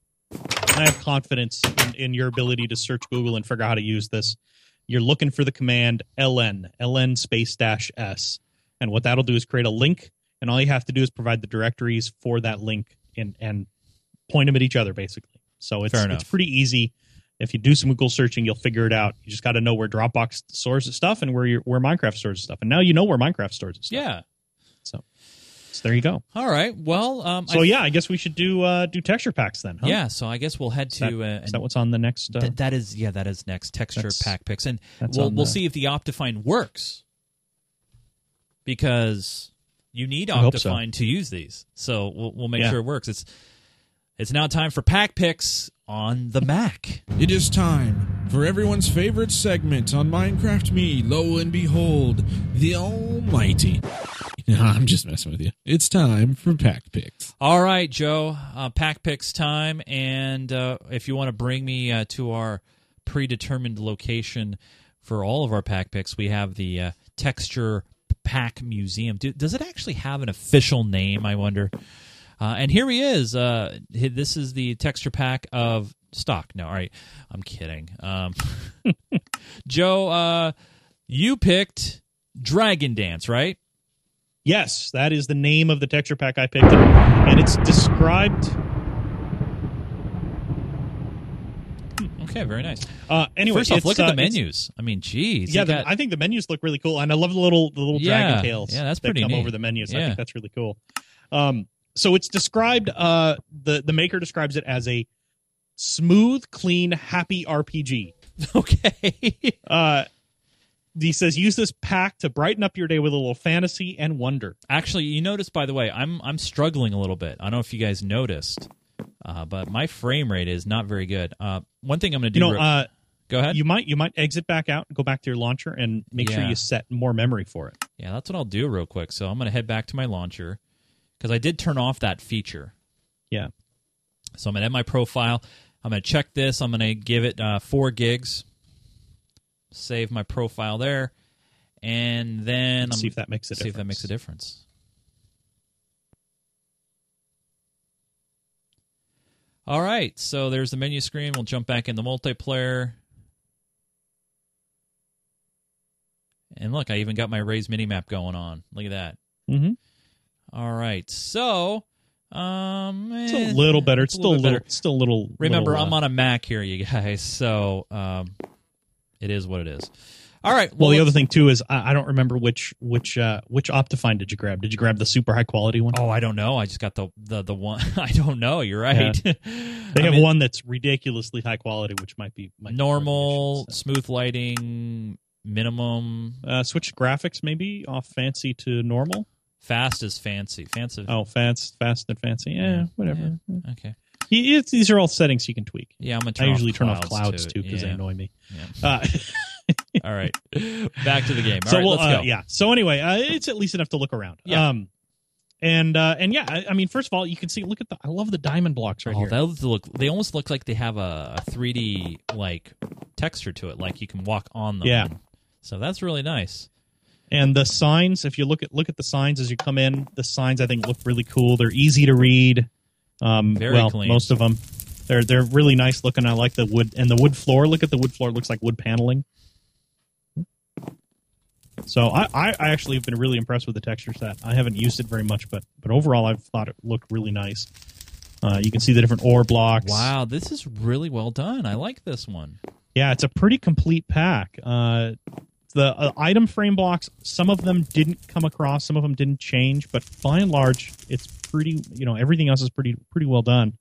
I have confidence in, in your ability to search Google and figure out how to use this. You're looking for the command ln ln space dash s, and what that'll do is create a link, and all you have to do is provide the directories for that link and and point them at each other, basically. So it's it's pretty easy. If you do some Google searching, you'll figure it out. You just got to know where Dropbox stores its stuff and where your where Minecraft stores its stuff. And now you know where Minecraft stores its stuff. Yeah. So, so there you go. All right. Well, um, So I- yeah, I guess we should do uh, do texture packs then. Huh? yeah. So I guess we'll head Is that, to. uh, is that what's on the next? Uh, th- that is yeah. That is next texture pack picks, and we'll we'll the- see if the Optifine works because you need I hope so. Optifine to use these. So we'll we'll make Yeah. sure it works. It's it's now time for pack picks on the Mac. It is time for everyone's favorite segment on Minecraft Me. Lo and behold, the Almighty. *laughs* I'm just messing with you. It's time for pack picks. All right, Joe. Uh, pack picks time, and uh, if you want to bring me uh, to our predetermined location for all of our pack picks, we have the uh, Texture Pack Museum. Do, does it actually have an official name? I wonder. Uh, and here he is. Uh, this is the texture pack of stock. No, all right, I'm kidding. Um, *laughs* Joe, you picked Dragon Dance, right? Yes, that is the name of the texture pack I picked, and it's described. Okay, very nice. Uh, anyway, First off, look at uh, the menus. I mean, geez. Yeah, the, got- I think the menus look really cool, and I love the little the little Yeah, dragon tails. yeah, that's that pretty come neat. over the menus. Yeah. I think that's really cool. Um, so it's described. Uh, the the maker describes it as a smooth, clean, happy RPG. *laughs* okay. Uh, he says use this pack to brighten up your day with a little fantasy and wonder. Actually, you notice by the way, I'm I'm struggling a little bit. I don't know if you guys noticed, uh, but my frame rate is not very good. Uh, one thing I'm going to do. You know, real- uh, go ahead. you might you might exit back out, go back to your launcher, and make sure you set more memory for it. yeah, that's what I'll do real quick. So I'm going to head back to my launcher because I did turn off that feature. Yeah. So I'm going to add my profile. I'm going to check this. I'm going to give it uh, four gigs. Save my profile there, and then see I'm, if that makes a see if that makes a difference. difference. All right, so there's the menu screen. We'll jump back in the multiplayer. And look, I even got my Rei's minimap going on. Look at that. Mm-hmm. All right, so um, It's eh, a little better. It's, a still a little, better. still a little. Remember, little, I'm uh, on a Mac here, you guys. *laughs* So um, it is what it is. All right. Well, the other thing too is I, I don't remember which which uh, which Optifine did you grab? Did you grab the super high quality one? Oh, I don't know. I just got the the the one. *laughs* I don't know. You're right. they *laughs* I have mean, one that's ridiculously high quality, which might be might be part of the normal, issue, so. smooth lighting, minimum. Uh, switch graphics maybe off fancy to normal. Fast is fancy. Fancy. Oh, fast, fast and fancy. Yeah, Yeah, whatever. Okay. It's- these are all settings you can tweak. Yeah, I'm gonna I usually turn off clouds too, because they annoy me. Yeah. Uh, *laughs* All right. Back to the game. All so right, we'll, let's uh, go. yeah. So anyway, uh, it's at least enough to look around. Yeah. Um, and uh, and yeah, I, I mean, first of all, you can see. Look at the. I love the diamond blocks right Oh, here. those look. They almost look like they have a, a 3D like texture to it, like you can walk on them. Yeah. So that's really nice. And the signs, if you look at look at the signs as you come in, the signs I think look really cool. They're easy to read. Um, Very well, clean. most of them. They're they're really nice looking. I like the wood and the wood floor. Look at the wood floor; it looks like wood paneling. So I, I, I actually have been really impressed with the texture set. I haven't used it very much, but but overall I've thought it looked really nice. Uh, you can see the different ore blocks. Wow, this is really well done. I like this one. Yeah, it's a pretty complete pack. Uh, the uh, item frame blocks, some of them didn't come across, some of them didn't change, but by and large, it's pretty. You know, everything else is pretty pretty well done.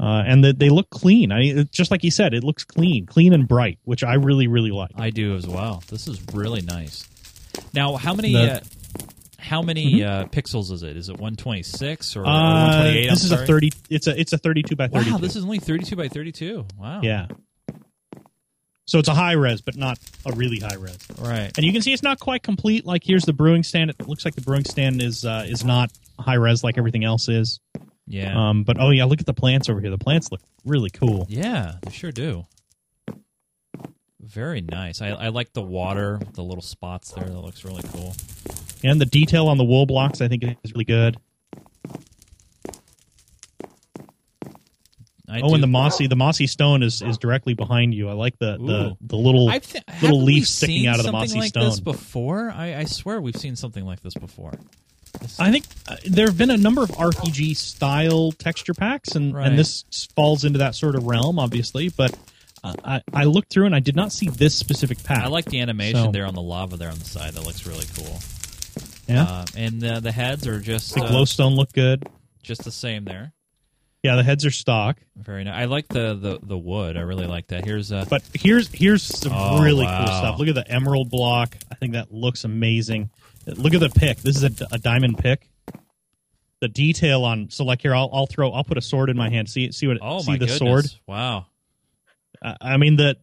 Uh, and the, they look clean. I mean, just like you said, it looks clean, clean and bright, which I really really like. I do as well. This is really nice. Now, how many The- uh, how many uh, pixels is it? Is it 126 or, or Mm-hmm. Uh, 128? this I'm is sorry? a thirty. It's a it's a thirty-two by thirty-two. Wow, this is only 32 by 32. Wow. yeah. So it's a high res, but not a really high res. Right. And you can see it's not quite complete. Like here's the brewing stand. It looks like the brewing stand is uh, is not high res like everything else is. Yeah. Um, but oh yeah, look at the plants over here. The plants look really cool. yeah, they sure do. Very nice. I, I like the water, the little spots there. That looks really cool. And the detail on the wool blocks, I think, is really good. I oh, do- and the mossy the mossy stone is, is directly behind you. I like the the, the little th- little leaf sticking out of the mossy like stone. this before. I, I swear we've seen something like this before. This- I think uh, there have been a number of RPG style texture packs, and, Right. and this falls into that sort of realm, obviously. But uh, I, I looked through and I did not see this specific pack. I like the animation So- there on the lava there on the side. That looks really cool. yeah. Uh, and uh, the heads are just the uh, glowstone look good. just the same there. Yeah, the heads are stock. Very nice. I like the, the, the wood. I really like that. Here's a But here's here's some Oh, really wow. cool stuff. Look at the emerald block. I think that looks amazing. Look at the pick. This is a, a diamond pick. The detail on so like here I'll I'll throw I'll put a sword in my hand. See see what oh see my the goodness. sword. Wow. Uh, I mean the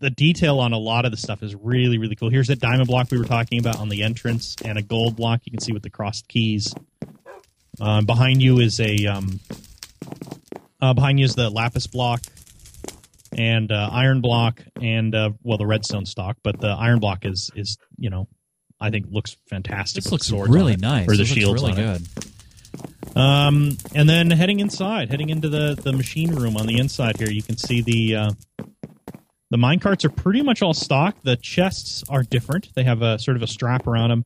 the detail on a lot of the stuff is really really cool. Here's that diamond block we were talking about on the entrance, and a gold block you can see with the crossed keys. Um, behind you is a um, uh, behind you is the lapis block and uh, iron block, and uh, well the redstone stock, but the iron block is is you know I think looks fantastic. This looks really nice. or the looks really on it. good. Um, and then heading inside, heading into the the machine room on the inside here, you can see the uh, the mine carts are pretty much all stock. The chests are different; they have a sort of a strap around them.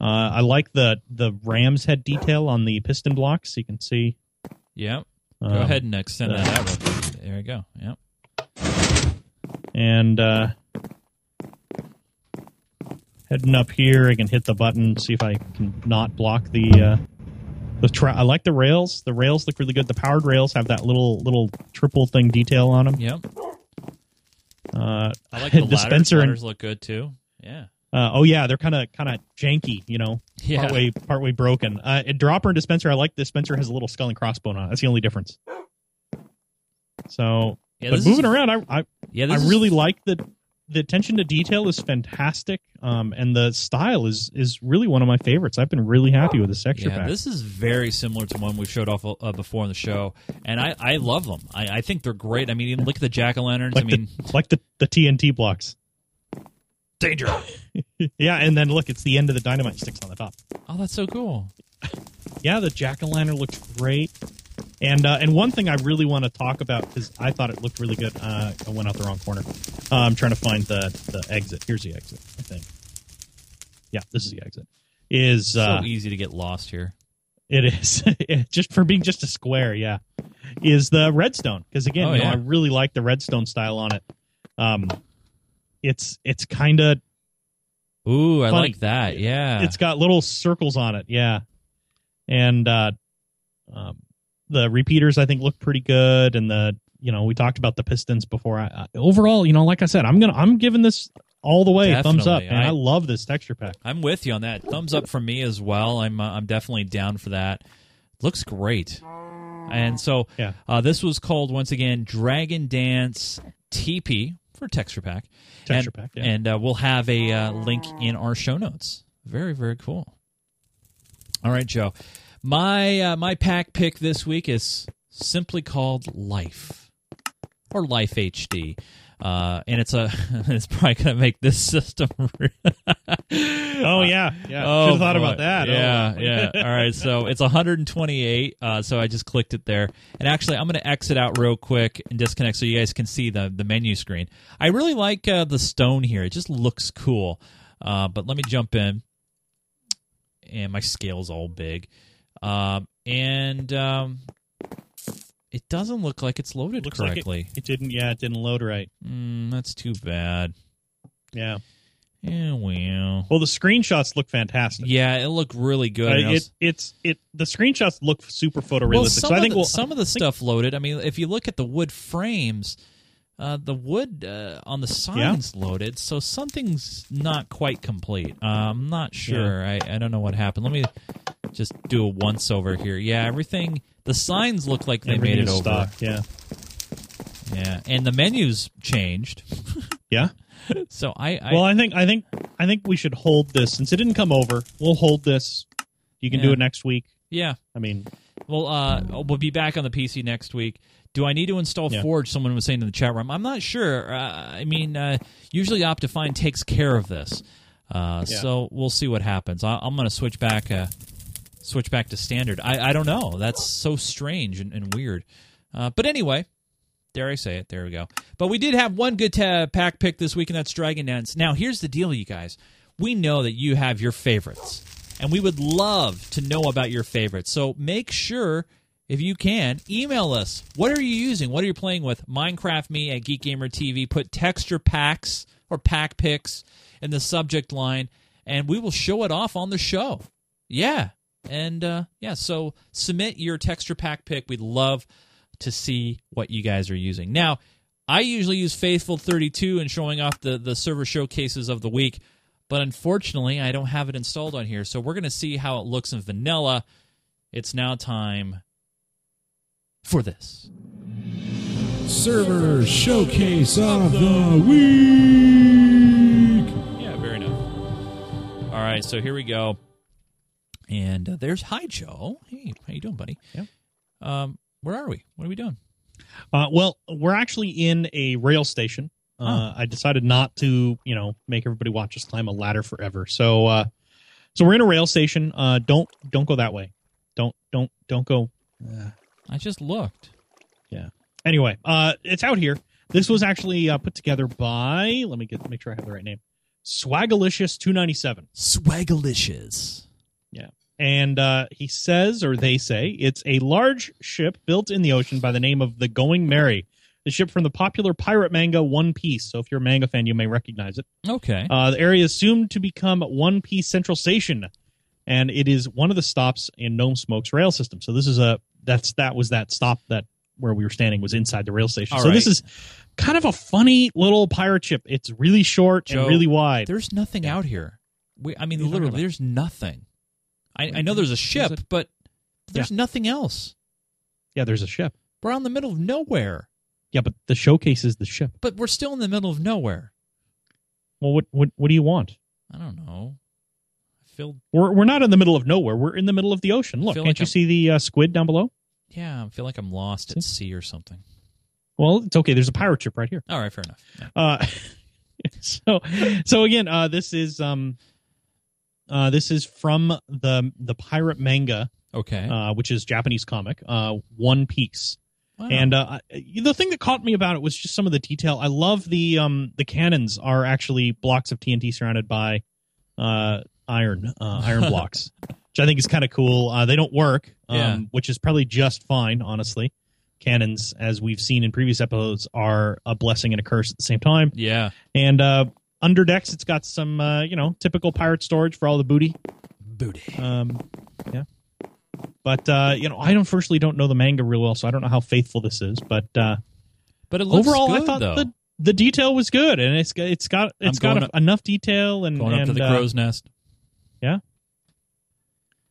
Uh, I like the the ram's head detail on the piston blocks. You can see. Yep. Go um, ahead and extend the- that out. There you go. Yep. And uh, heading up here, I can hit the button, see if I can not block the uh, the. Tra- I like the rails. The rails look really good. The powered rails have that little little triple thing detail on them. Yep. Uh, I like the *laughs* ladders. dispenser and Ladders look good too. Yeah. Uh, oh yeah, they're kind of kind of janky, you know, Yeah. partway partway broken. Uh, a dropper and dispenser, I like. The dispenser has a little skull and crossbone on it. That's the only difference. So, Yeah, but moving is- around, I I, Yeah. I This is- really like the the attention to detail is fantastic, um, and the style is is really one of my favorites. I've been really happy with this texture Yeah, pack. this is very similar to one we showed off uh, before on the show, and I, I love them. I, I think they're great. I mean, even look at the jack o' lanterns. like I mean, the like the, the TNT blocks. Danger. *laughs* Yeah, and then look, it's the end of the dynamite sticks on the top. Oh, that's so cool. yeah, the jack o' lantern looks great. And uh, and one thing I really want to talk about because I thought it looked really good. Uh, I went out the wrong corner. Uh, I'm trying to find the the exit. Here's the exit. I think. Yeah, this is the exit. Is uh, so easy to get lost here. it is *laughs* just for being just a square. Yeah, is the redstone because again, Oh, you know, yeah. I really like the redstone style on it. Um, it's it's kind of Ooh, I Funny. like that. Yeah. it's got little circles on it yeah and uh um the repeaters i think look pretty good and the you know we talked about the pistons before I, I overall you know like i said i'm gonna i'm giving this all the way thumbs up Definitely. and I, I- love this texture pack I'm with you on that. Thumbs up from me as well. I'm uh, I'm definitely down for that. Looks great. And so Yeah. uh, this was called once again Dragon Dance TP for texture pack. Texture and, pack, yeah. And uh, we'll have a uh, link in our show notes. Very very cool. All right, Joe. My uh, my pack pick this week is simply called Life or Life HD. Uh, and it's a *laughs* it's probably going to make this system. *laughs* Oh yeah, *laughs* yeah. Oh, Should have thought boy. about that. Yeah, Oh. yeah. All right, so it's 128. Uh, so I just clicked it there, and actually, I'm going to exit out real quick and disconnect so you guys can see the the menu screen. I really like uh, the stone here; it just looks cool. Uh, but let me jump in, and my scale's all big, um, and um, it doesn't look like it's loaded Looks like it- correctly. It didn't. Yeah, it didn't load right. mm, that's too bad. Yeah. Yeah, well. Well, the screenshots look fantastic. Yeah, it looked really good. Uh, and I was- it, it's it. The screenshots look super well, photorealistic. some so I of think the, we'll some of the stuff loaded. I mean, if you look at the wood frames, uh, the wood uh, on the signs loaded, so something's not quite complete. Uh, I'm not sure. I, I don't know what happened. Let me just do a once over here. Yeah, everything. The signs look like they everything made it is over. stock. Yeah. Yeah, and the menus changed. *laughs* Yeah. So I, I well, I think I think I think we should hold this since it didn't come over. We'll hold this. You can do Yeah. it next week. yeah. I mean, Well, uh, we'll be back on the PC next week. Do I need to install Yeah. Forge? Someone was saying in the chat room. I'm not sure. Uh, I mean, uh, usually Optifine takes care of this, uh, Yeah. so we'll see what happens. I, I'm going to switch back, uh, switch back to standard. I, I don't know. That's so strange and, and weird. Uh, but anyway, dare I say it? There we go. But we did have one good ta- pack pick this week, and that's Dragon Dance. Now, here's the deal, you guys. We know that you have your favorites, and we would love to know about your favorites. So make sure, if you can, email us. What are you using? What are you playing with? Minecraft me at Geek Gamer TV. Put texture packs or pack picks in the subject line, and we will show it off on the show. Yeah. And uh, yeah, so submit your texture pack pick. We'd love to see what you guys are using. Now, I usually use Faithful 32 and showing off the, the server showcases of the week, but unfortunately, I don't have it installed on here. So we're going to see how it looks in vanilla. It's now time for this. Server Showcase of the Week. Yeah, very enough. All right, so here we go. And uh, there's Hi Joe. Hey, how you doing, buddy? Yeah. Um, where are we? What are we doing? uh, well, we're actually in a rail station. Uh, I decided not to, you know, make everybody watch us climb a ladder forever. So, uh, so we're in a rail station. Uh, don't don't go that way. Don't don't don't go. I just looked. Yeah. Anyway, uh, it's out here. This was actually uh, put together by. Let me get make sure I have the right name. Swagalicious two ninety seven. Swagalicious. And uh, he says, or they say, it's a large ship built in the ocean by the name of the Going Merry, the ship from the popular pirate manga One Piece. So if you're a manga fan, you may recognize it. Okay. Uh, the area is soon to become One Piece Central Station, and it is one of the stops in Gnome Smoke's rail system. So this is a that's that was that stop that where we were standing was inside the rail station. All so this is kind of a funny little pirate ship. It's really short Joe, and really wide. There's nothing out here. We, I mean, What are you talking literally, there's nothing. I, I know there's a ship, it? but there's nothing else. Yeah, there's a ship. We're out in the middle of nowhere, Yeah, but the showcase is the ship. but we're still in the middle of nowhere. Well, what what what do you want? I don't know. I feel, We're we're not in the middle of nowhere. We're in the middle of the ocean. Look, can't like you I'm- see the uh, squid down below? yeah, I feel like I'm lost at sea or something. Well, it's okay. There's a pirate ship right here. All right, fair enough. Yeah. Uh, *laughs* so so again, uh, this is um, uh, this is from the the pirate manga, Okay. uh, which is Japanese comic, uh, One Piece. Wow. And uh, I- the thing that caught me about it was just some of the detail. I love the um, the cannons are actually blocks of TNT surrounded by uh, iron uh, iron *laughs* blocks, which I think is kind of cool. Uh, they don't work, um, Yeah. which is probably just fine, honestly. Cannons, as we've seen in previous episodes, are a blessing and a curse at the same time. yeah. And uh, under decks, it's got some uh, you know typical pirate storage for all the booty. Booty. Um, yeah. But uh, you know, I unfortunately don't know the manga real well, so I don't know how faithful this is. But uh, But it looks overall, good, I thought though. the the detail was good, and it's got it's got it's got up- enough detail and Going up to the uh, crow's nest. Yeah.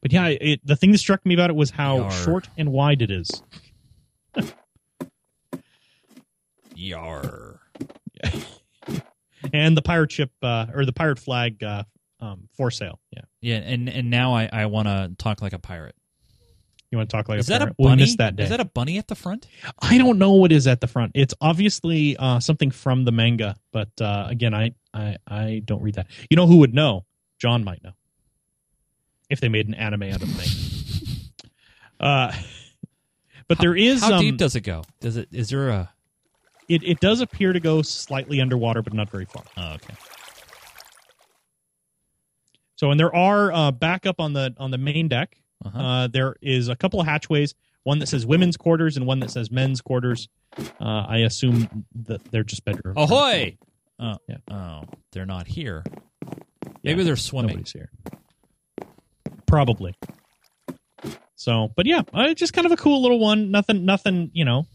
But yeah, it, the thing that struck me about it was how Yar. short and wide it is. Yar. And the pirate ship uh, or the pirate flag uh, um, for sale. Yeah. Yeah, and and now I I want to talk like a pirate. You want to talk like Is a that a parent? We bunny? missed that day. Is that a bunny at the front? I don't know what is at the front. It's obviously uh, something from the manga, but uh, again, I, I I don't read that. You know who would know? John might know if they made an anime out of the thing. *laughs* uh, *laughs* but there is How um, deep does it go? Does it? Is there a? It, it does appear to go slightly underwater, but not very far. Oh, okay. So, and there are uh, back up on the on the main deck. Uh-huh. Uh, there is a couple of hatchways. One that says women's quarters and one that says men's quarters. Uh, I assume that they're just bedrooms. Ahoy! Oh, Yeah. oh, they're not here. Yeah, Maybe they're swimming. Nobody's here. Probably. So, but yeah, uh, just kind of a cool little one. Nothing, nothing. You know,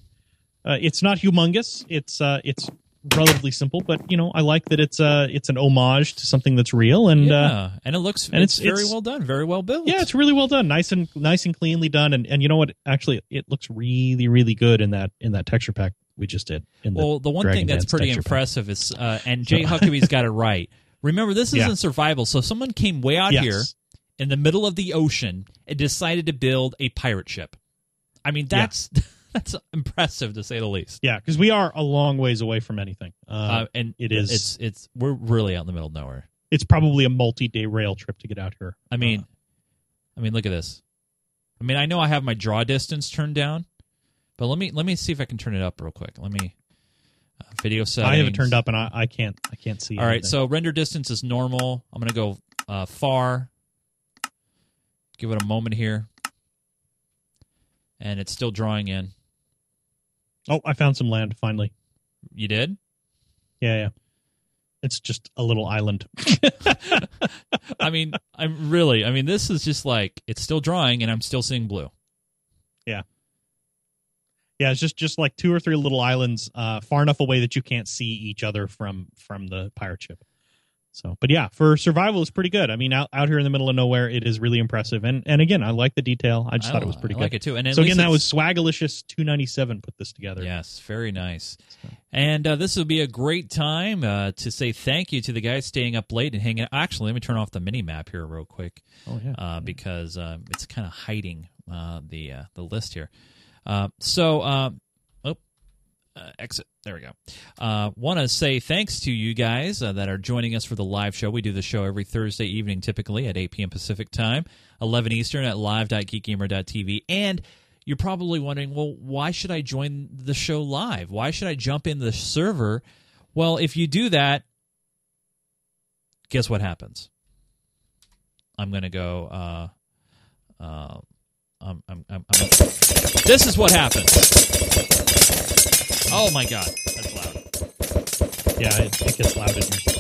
uh, it's not humongous. It's uh, it's relatively simple, but you know, I like that it's uh, it's an homage to something that's real, and yeah, uh, and it looks and it's, it's- very it's- well done, very well built. yeah, it's really well done. Nice and nice and cleanly done, and and you know what? Actually, it looks really really good in that in that texture pack we just did. In the well, the one Dragon thing that's Dance pretty texture pack. impressive is, uh, and *laughs* Jay Huckabee's got it right. Remember, this isn't survival, so someone came way out Yes. here in the middle of the ocean and decided to build a pirate ship. I mean, Yeah. *laughs* *laughs* that's impressive to say the least. Yeah, because we are a long ways away from anything. Uh, Uh, and it is- It's it's we're really out in the middle of nowhere. it's probably a multi-day rail trip to get out here. I mean, Uh, I mean, look at this. I mean, I know I have my draw distance turned down, but let me let me see if I can turn it up real quick. Let me uh, video settings. I have it turned up, and I, I can't I can't see. All right, anything. so render distance is normal. I'm gonna go uh, far. Give it a moment here, and it's still drawing in. Oh, I found some land finally. You did? Yeah, yeah. It's just a little island. *laughs* I mean, I'm really. I mean, this is just like it's still drawing, and I'm still seeing blue. yeah, Yeah, it's just just like two or three little islands, uh, far enough away that you can't see each other from from the pirate ship. So, but yeah, for survival, it's pretty good. I mean, out out here in the middle of nowhere, it is really impressive. And and again, I like the detail. I just I thought it was pretty I good. like it too. And so again, that was Swagalicious two ninety seven put this together. Yes, very nice. And uh, this will be a great time uh, to say thank you to the guys staying up late and hanging. Out. Actually, let me turn off the mini map here real quick Oh yeah. uh, because uh, it's kind of hiding uh, the uh, the list here. Uh, so, uh, exit. There we go. Uh, Want to say thanks to you guys uh, that are joining us for the live show. We do the show every Thursday evening, typically at 8 p.m. Pacific time, 11 Eastern at live.geekgamer.tv. And you're probably wondering, well, why should I join the show live? Why should I jump in the server? Well, if you do that, guess what happens? I'm going to go. Uh, uh, I'm, I'm, I'm, I'm, this is what happens. Oh my god, that's loud. yeah, it, it gets loud in here.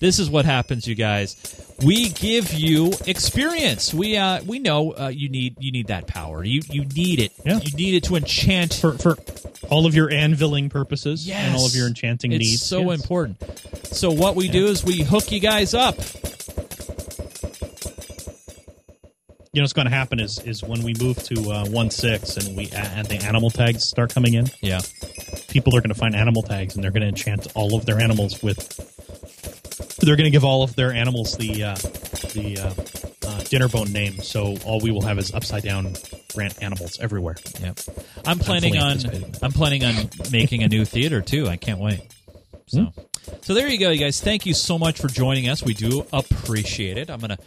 This is what happens, you guys. We give you experience. We uh we know uh, you need you need that power. You you need it. Yeah. You need it to enchant. for for all of your anviling purposes yes. and all of your enchanting it's needs. so Yes. important. So what we do is we hook you guys up. You know what's going to happen is is when we move to uh, one six and we and the animal tags start coming in, Yeah. people are going to find animal tags and they're going to enchant all of their animals with. They're going to give all of their animals the uh, the uh, uh, Dinnerbone name, so all we will have is upside down rant animals everywhere. Yep. I'm planning on. I'm planning on making a new theater too. I can't wait. So Hmm. so there you go, you guys. Thank you so much for joining us. We do appreciate it. I'm gonna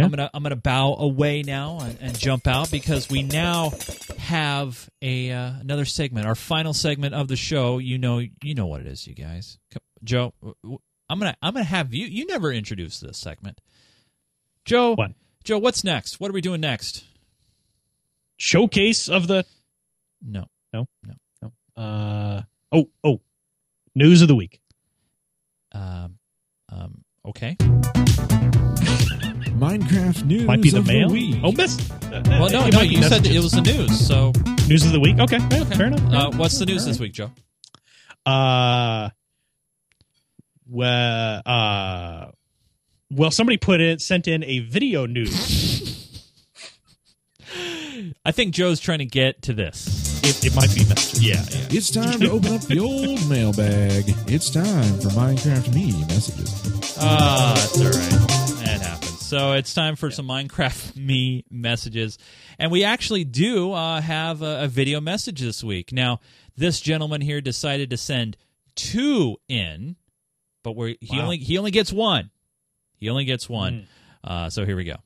Yeah. I'm gonna I'm gonna bow away now and, and jump out because we now have a uh, another segment, our final segment of the show. You know you know what it is, you guys. Come- Joe, I'm gonna I'm gonna have you. You never introduced this segment, Joe. What? Joe, what's next? What are we doing next? Showcase of the No. No. No. No. uh oh oh news of the week. Um, um, okay. Minecraft news Might be the of mail. the week. Oh, miss. Well, no, no, you said it was the news. So, news of the week. Okay, yeah, fair enough. uh, what's the news this week, Joe? Uh, well, uh, well, somebody put it sent in a video news. I think Joe's trying to get to this. It, it might be message. Yeah, yeah. It's time to open up the old mailbag. It's time for Minecraft Me messages. Ah, that's all right. It happens. So it's time for some Minecraft *laughs* me messages, and we actually do uh, have a, a video message this week. Now, this gentleman here decided to send two in, but we're, he Wow. only he only gets one. He only gets one. Uh, so here we go.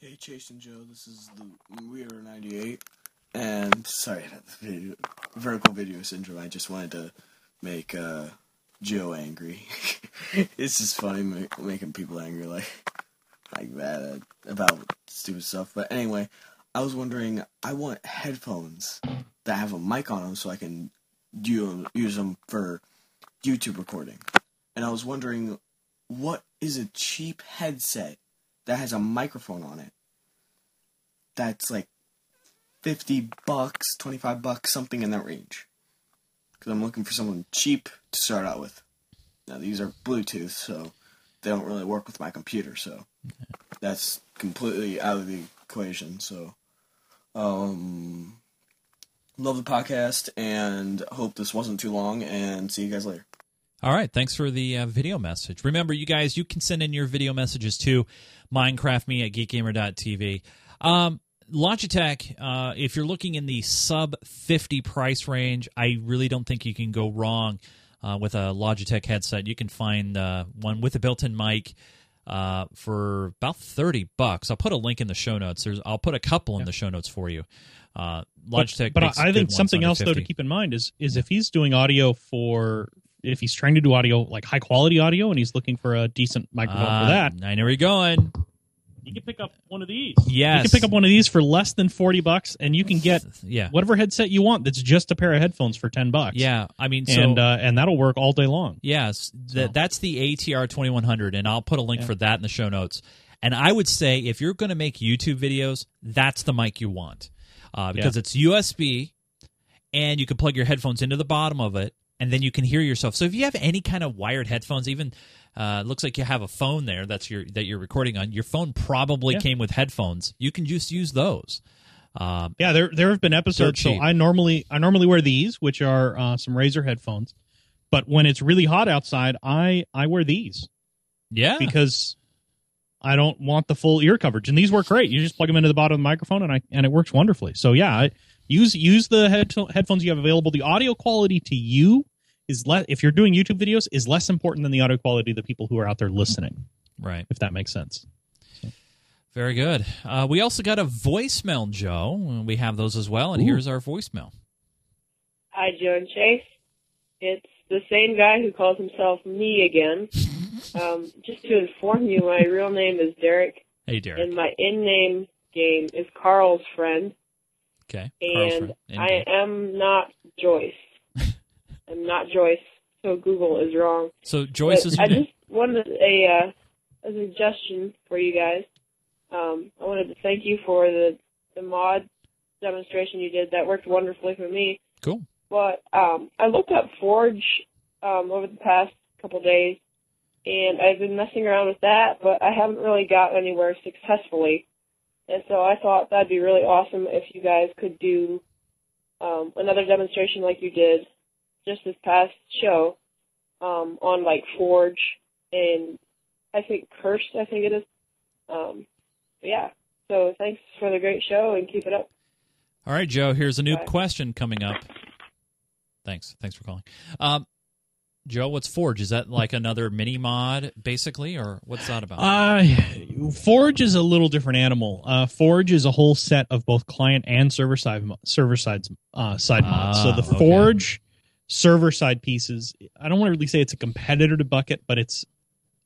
Hey, Chase and Joe, this is the Weird 98. And, sorry, not the video, vertical video syndrome. I just wanted to make uh, Joe angry. *laughs* it's just funny ma- making people angry like like that about stupid stuff. But anyway, I was wondering, I want headphones that have a mic on them so I can do, use them for YouTube recording. And I was wondering, what is a cheap headset that has a microphone on it that's like 50 bucks, 25 bucks, something in that range. Because I'm looking for something cheap to start out with. Now, these are Bluetooth, so they don't really work with my computer, so that's completely out of the equation. So, um, love the podcast and hope this wasn't too long, and see you guys later. All right, thanks for the uh, video message. Remember, you guys, you can send in your video messages to minecraftme at geekgamer.tv. Um, Logitech, uh, if you're looking in the sub 50 price range, I really don't think you can go wrong uh, with a Logitech headset. You can find uh, one with a built-in mic uh, for about 30 bucks. I'll put a link in the show notes. There's, I'll put a couple in the show notes for you. Uh, Logitech, but, but I think something else though to keep in mind is is if he's doing audio for if he's trying to do audio like high quality audio and he's looking for a decent microphone Ah, for that, I know where you're going. You can pick up one of these. Yes. You can pick up one of these for less than forty bucks, and you can get Yeah. whatever headset you want. That's just a pair of headphones for ten bucks. Yeah, I mean, so and uh, and that'll work all day long. yes, th- So. that's the ATR twenty one hundred, and I'll put a link Yeah. for that in the show notes. And I would say if you're going to make YouTube videos, that's the mic you want uh, because it's USB, and you can plug your headphones into the bottom of it, and then you can hear yourself. So if you have any kind of wired headphones, even uh, looks like you have a phone there that's your that you're recording on. Your phone probably Yeah. came with headphones. You can just use those. Um, Yeah, there there have been episodes. So. I normally I normally wear these, which are uh, some Razer headphones. But when it's really hot outside, I I wear these yeah, because I don't want the full ear coverage. And these work great. You just plug them into the bottom of the microphone, and I and it works wonderfully. So yeah, I, use use the head, headphones you have available. The audio quality to you is less if you're doing YouTube videos is less important than the audio quality of the people who are out there listening. right. If that makes sense. Very good. Uh, we also got a voicemail, Joe. We have those as well, and Ooh. here's our voicemail. Hi, Joe and Chase. It's the same guy who calls himself me again. *laughs* Um, just to inform you, my real name is Derek, Hey, Derek. and my in-name game is Carl's friend, Okay. And friend. I am not Joyce. I'm not Joyce, so Google is wrong. so Joyce But is I name. just wanted a uh, a suggestion for you guys. Um, I wanted to thank you for the the mod demonstration you did. That worked wonderfully for me. Cool. But um, I looked up Forge um, over the past couple days, and I've been messing around with that, but I haven't really got anywhere successfully. And so I thought that'd be really awesome if you guys could do um, another demonstration like you did just this past show um, on like Forge and I think Cursed, I think it is. Um, yeah. So thanks for the great show and keep it up. All right, Joe. Here's a new Bye. question coming up. Thanks. Thanks for calling. Um, Joe, what's Forge? Is that like another mini mod, basically, or what's that about? Uh, Forge is a little different animal. Uh, Forge is a whole set of both client and server side server sides uh, side mods. Ah, So the okay. Forge server side pieces, I don't want to really say it's a competitor to Bukkit, but it's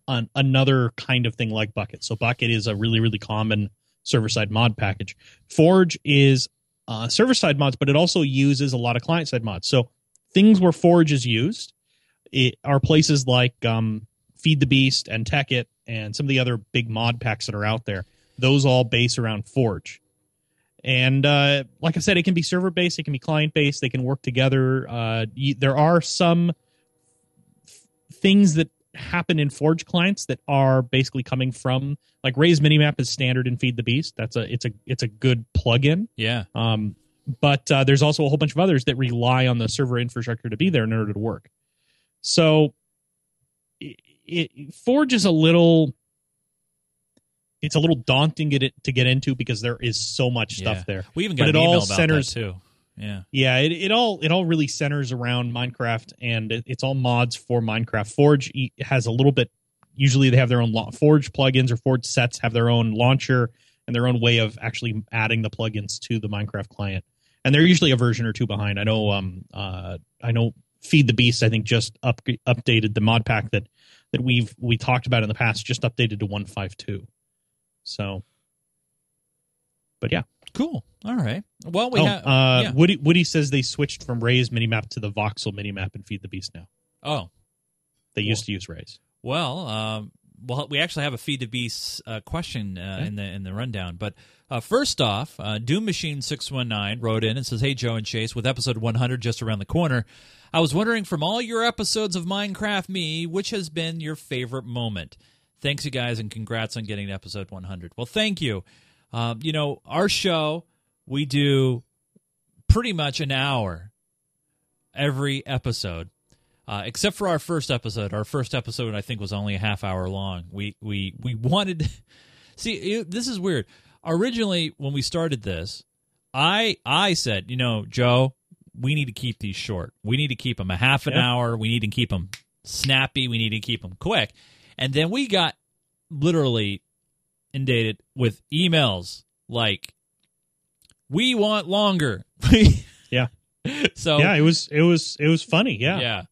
an, another kind of thing like Bukkit. So Bukkit is a really really common server side mod package. Forge is uh, server side mods, but it also uses a lot of client side mods. So things where Forge is used it, are places like um, Feed the Beast and Tekkit and some of the other big mod packs that are out there. Those all base around Forge. And uh, like I said, it can be server based, it can be client based, they can work together. Uh, y- there are some f- things that happen in Forge clients that are basically coming from like Rei's Minimap is standard in Feed the Beast. That's a it's a it's a good plugin. yeah. Um, but uh, there's also a whole bunch of others that rely on the server infrastructure to be there in order to work. So, it, it, Forge is a little. It's a little daunting to get, to get into because there is so much Yeah. stuff there. We even But got it an email all about centers- that too. Yeah. Yeah, it, it all it all really centers around Minecraft, and it, it's all mods for Minecraft. Forge has a little bit. Usually, they have their own la- Forge plugins or Forge sets have their own launcher and their own way of actually adding the plugins to the Minecraft client. And they're usually a version or two behind. I know. Um. Uh. I know. Feed the Beast. I think just up updated the mod pack that that we've we talked about in the past. Just updated to one five two. So. But yeah. Cool. All right. Well, we oh, have. uh, yeah. Woody Woody says they switched from Rei's minimap to the voxel minimap and Feed the Beast now. Oh, They used to use Rei's. Well, um, well, we actually have a feed the beast uh, question uh, Okay. in the in the rundown. But uh, first off, uh, Doom Machine six one nine wrote in and says, "Hey Joe and Chase, with episode one hundred just around the corner, I was wondering from all your episodes of Minecraft Me, which has been your favorite moment? Thanks, you guys, and congrats on getting to episode one hundred. Well, thank you. Um, you know, our show we do pretty much an hour every episode uh, except for our first episode. Our first episode, I think, was only a half hour long. We we we *laughs* wanted. *laughs* See, it, this is weird. Originally, when we started this, I I said, you know, Joe, we need to keep these short. We need to keep them a half an Yeah. hour. We need to keep them snappy. We need to keep them quick. And then we got literally inundated with emails like, "We want longer." *laughs* Yeah. So yeah, it was it was it was funny. Yeah. yeah,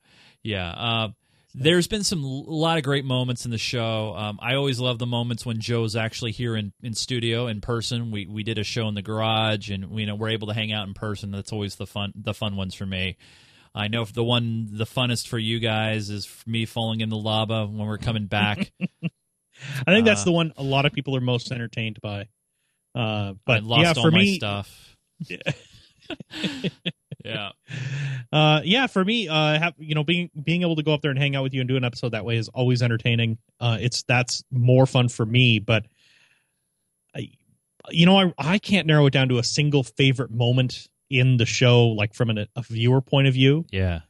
yeah. Uh, there's been some a lot of great moments in the show. Um, I always love the moments when Joe's actually here in, in studio in person. We we did a show in the garage, and we, you know we're able to hang out in person. That's always the fun the fun ones for me. I know the one the funnest for you guys is me falling in the lava when we're coming back. *laughs* I think that's Uh, the one a lot of people are most entertained by. Uh, I but lost yeah, all for my me, stuff. *laughs* yeah, uh, yeah, for me, uh, have you know being being able to go up there and hang out with you and do an episode that way is always entertaining. Uh, it's that's more fun for me, but I, you know, I I can't narrow it down to a single favorite moment in the show, like from an, a viewer point of view. yeah,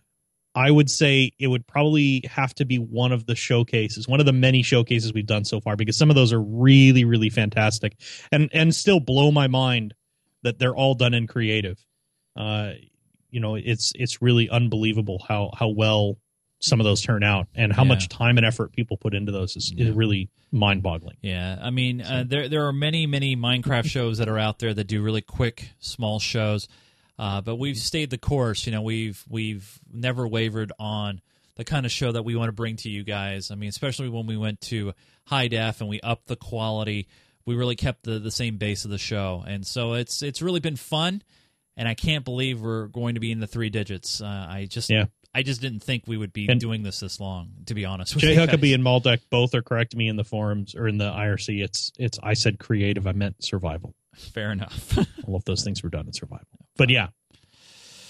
I would say it would probably have to be one of the showcases, one of the many showcases we've done so far, because some of those are really, really fantastic, and and still blow my mind that they're all done in creative. Uh, you know, it's it's really unbelievable how how well some of those turn out, and how Yeah. much time and effort people put into those is, Yeah. is really mind boggling. Yeah, I mean, uh, there there are many many Minecraft shows that are out there that do really quick, small shows, uh, but we've stayed the course. You know, we've we've never wavered on the kind of show that we want to bring to you guys. I mean, especially when we went to high def and we upped the quality, we really kept the the same base of the show, and so it's it's really been fun. And I can't believe we're going to be in the three digits. Uh, I just Yeah. I just didn't think we would be And- doing this this long. To be honest with Jay Huckabee and Maldek both are correcting me in the forums or in the IRC. It's it's I said creative, I meant survival. Fair enough. All of those things were done in survival. But yeah,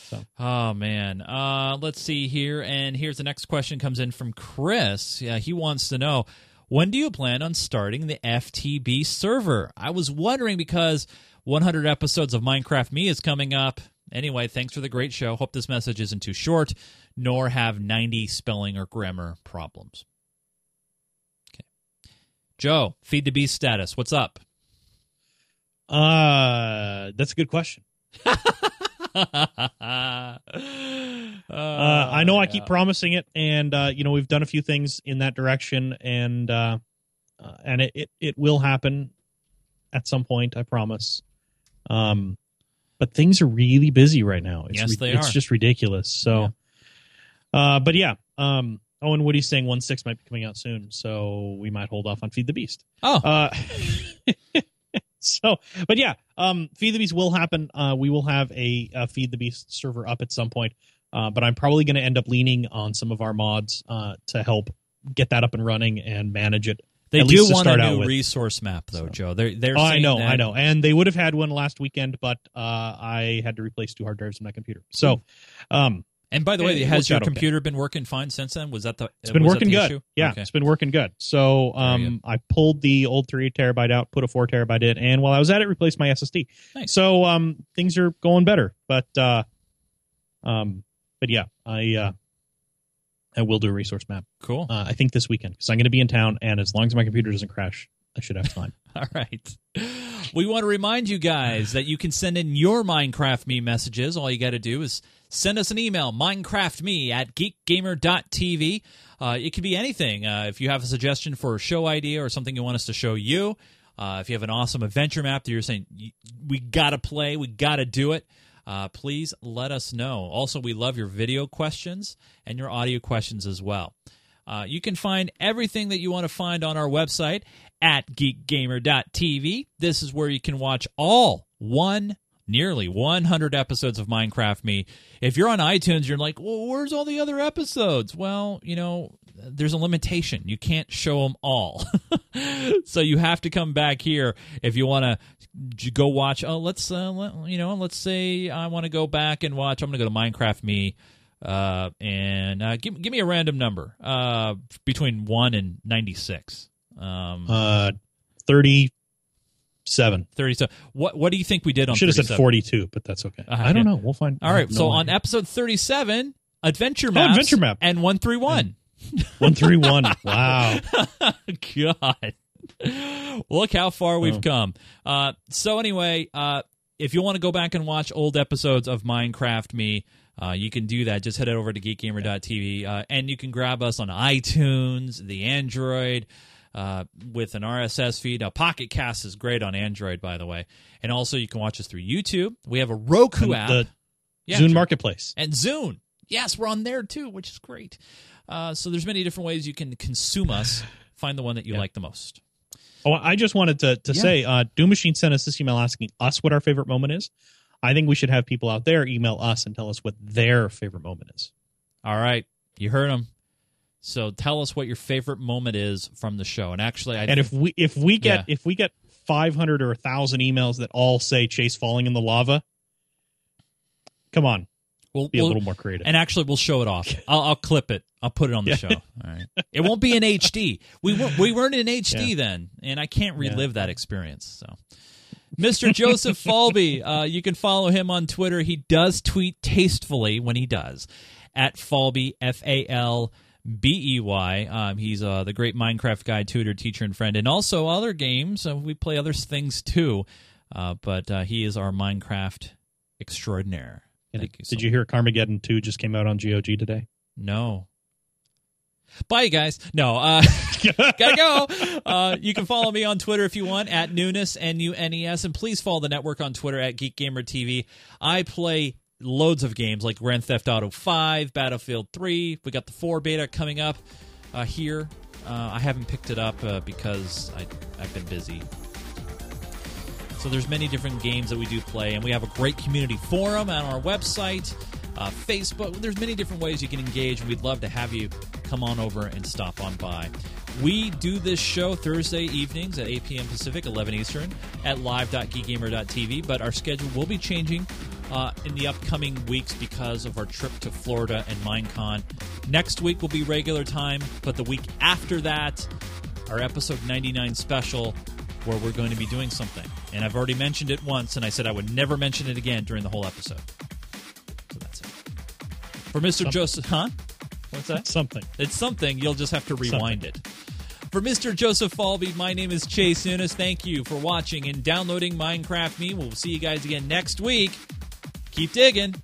So. Oh man. Uh, let's see here, and here's the next question comes in from Chris. Yeah, he wants to know when do you plan on starting the FTB server? I was wondering because 100 episodes of Minecraft Me is coming up. Anyway, thanks for the great show. Hope this message isn't too short, nor have 90 spelling or grammar problems. Okay, Joe, feed the beast status. What's up? Uh, that's a good question. *laughs* uh, I know I keep promising it, and uh, you know we've done a few things in that direction, and uh, uh, and it, it it will happen at some point. I promise. Um, but things are really busy right now. It's Yes, they are. it's just ridiculous. So, uh, but yeah. Um, oh, and Woody's saying one six might be coming out soon, so we might hold off on Feed the Beast. Oh, Uh, *laughs* so, but yeah, um, Feed the Beast will happen. Uh, we will have a, uh Feed the Beast server up at some point. Uh, but I'm probably going to end up leaning on some of our mods uh, to help get that up and running and manage it. They at do want a start out new resource map, though, So- Joe. They're they're. Oh, I know, that- I know, and they would have had one last weekend, but uh, I had to replace two hard drives in my computer. So, um, And by the way, has your out okay. computer been working fine since then? Was that the? it's been working good. issue? Yeah, Okay. it's been working good. So, um, I pulled the old three terabyte out, put a four terabyte in, and while I was at it, replaced my SSD. Nice. So, um, things are going better. But, uh, um, but yeah, I uh, I will do a resource map. Cool. Uh, I think this weekend because I'm going to be in town, and as long as my computer doesn't crash, I should have time. *laughs* All right. We want to remind you guys that you can send in your Minecraft Me messages. All you got to do is send us an email, minecraftme at geekgamer.tv. Uh, it could be anything. Uh, if you have a suggestion for a show idea or something you want us to show you, uh, if you have an awesome adventure map that you're saying, we got to play, we got to do it, uh, please let us know. Also, we love your video questions and your audio questions as well. Uh, you can find everything that you want to find on our website at geekgamer.tv. This is where you can watch all one, nearly 100 episodes of Minecraft Me. If you're on iTunes, you're like, well, where's all the other episodes? Well, you know, there's a limitation. You can't show them all. *laughs* so you have to come back here if you want to go watch. Oh, let's, uh, let, you know, let's say I want to go back and watch. I'm going to go to Minecraft Me. Uh, and uh, give, give me a random number uh, between 1 and 96. Um, Uh, thirty-seven. 37. What what do you think we did on Should have said forty-two, but that's okay. Uh-huh, I don't yeah. know. We'll find. All I right. So no on episode 37, Adventure Oh, Adventure Map. and 131. *laughs* one three one. Wow. *laughs* God. Look how far we've Oh. come. Uh, so anyway, uh, if you want to go back and watch old episodes of Minecraft Me, uh, you can do that. Just head over to geekgamer.tv, uh, and you can grab us on iTunes, the Android, uh, with an RSS feed. Now, Pocket Cast is great on Android, by the way, and also you can watch us through YouTube. We have a Roku And app, the Yeah, Zune sure. Marketplace. and Zune. Yes, we're on there too, which is great. Uh, so there's many different ways you can consume us. *laughs* Find the one that you Yeah. like the most. Oh, I just wanted to to Yeah. say, uh, Doom Machine sent us this email asking us what our favorite moment is. I think we should have people out there email us and tell us what their favorite moment is. All right, you heard him. So tell us what your favorite moment is from the show. And actually, I And if we if we get Yeah. if we get five hundred or thousand emails that all say Chase falling in the lava, come on, we'll, be a we'll- little more creative. and actually we'll show it off. *laughs* I'll, I'll clip it. I'll put it on the Yeah. show. All right. It won't be in HD. We weren't, we weren't in HD then, and I can't relive that experience. So. Mr. Joseph *laughs* Falbey, uh, you can follow him on Twitter. He does tweet tastefully when he does at Falbey F A L B E Y. Um, he's uh, the great Minecraft guy, tutor, teacher, and friend, and also other games. Uh, we play other things too, uh, but uh, he is our Minecraft extraordinaire. Thank you. So Did you hear Carmageddon two just came out on GOG today? no. Bye, guys. No, uh, *laughs* gotta go. Uh, you can follow me on Twitter if you want at Nunes N U N E S, and please follow the network on Twitter at Geek Gamer TV. I play loads of games like Grand Theft Auto Five, Battlefield Three. We got the four beta coming up uh, here. Uh, I haven't picked it up uh, because I, I've been busy. So there's many different games that we do play, and we have a great community forum on our website, uh, Facebook. There's many different ways you can engage, and we'd love to have you come on over and stop on by. We do this show Thursday evenings at 8 p.m. Pacific, 11 Eastern, at live.geekgamer.tv, but our schedule will be changing uh, in the upcoming weeks because of our trip to Florida and Minecon. Next week will be regular time, but the week after that, our episode 99 special where we're going to be doing something. And I've already mentioned it once, and I said I would never mention it again during the whole episode. So that's it. For Mr. Joseph, huh? What's that? Something. It's something. You'll just have to rewind it. For Mr. Joseph Falbey, my name is Chase Nunes. Thank you for watching and downloading Minecraft Me. We'll see you guys again next week. Keep digging.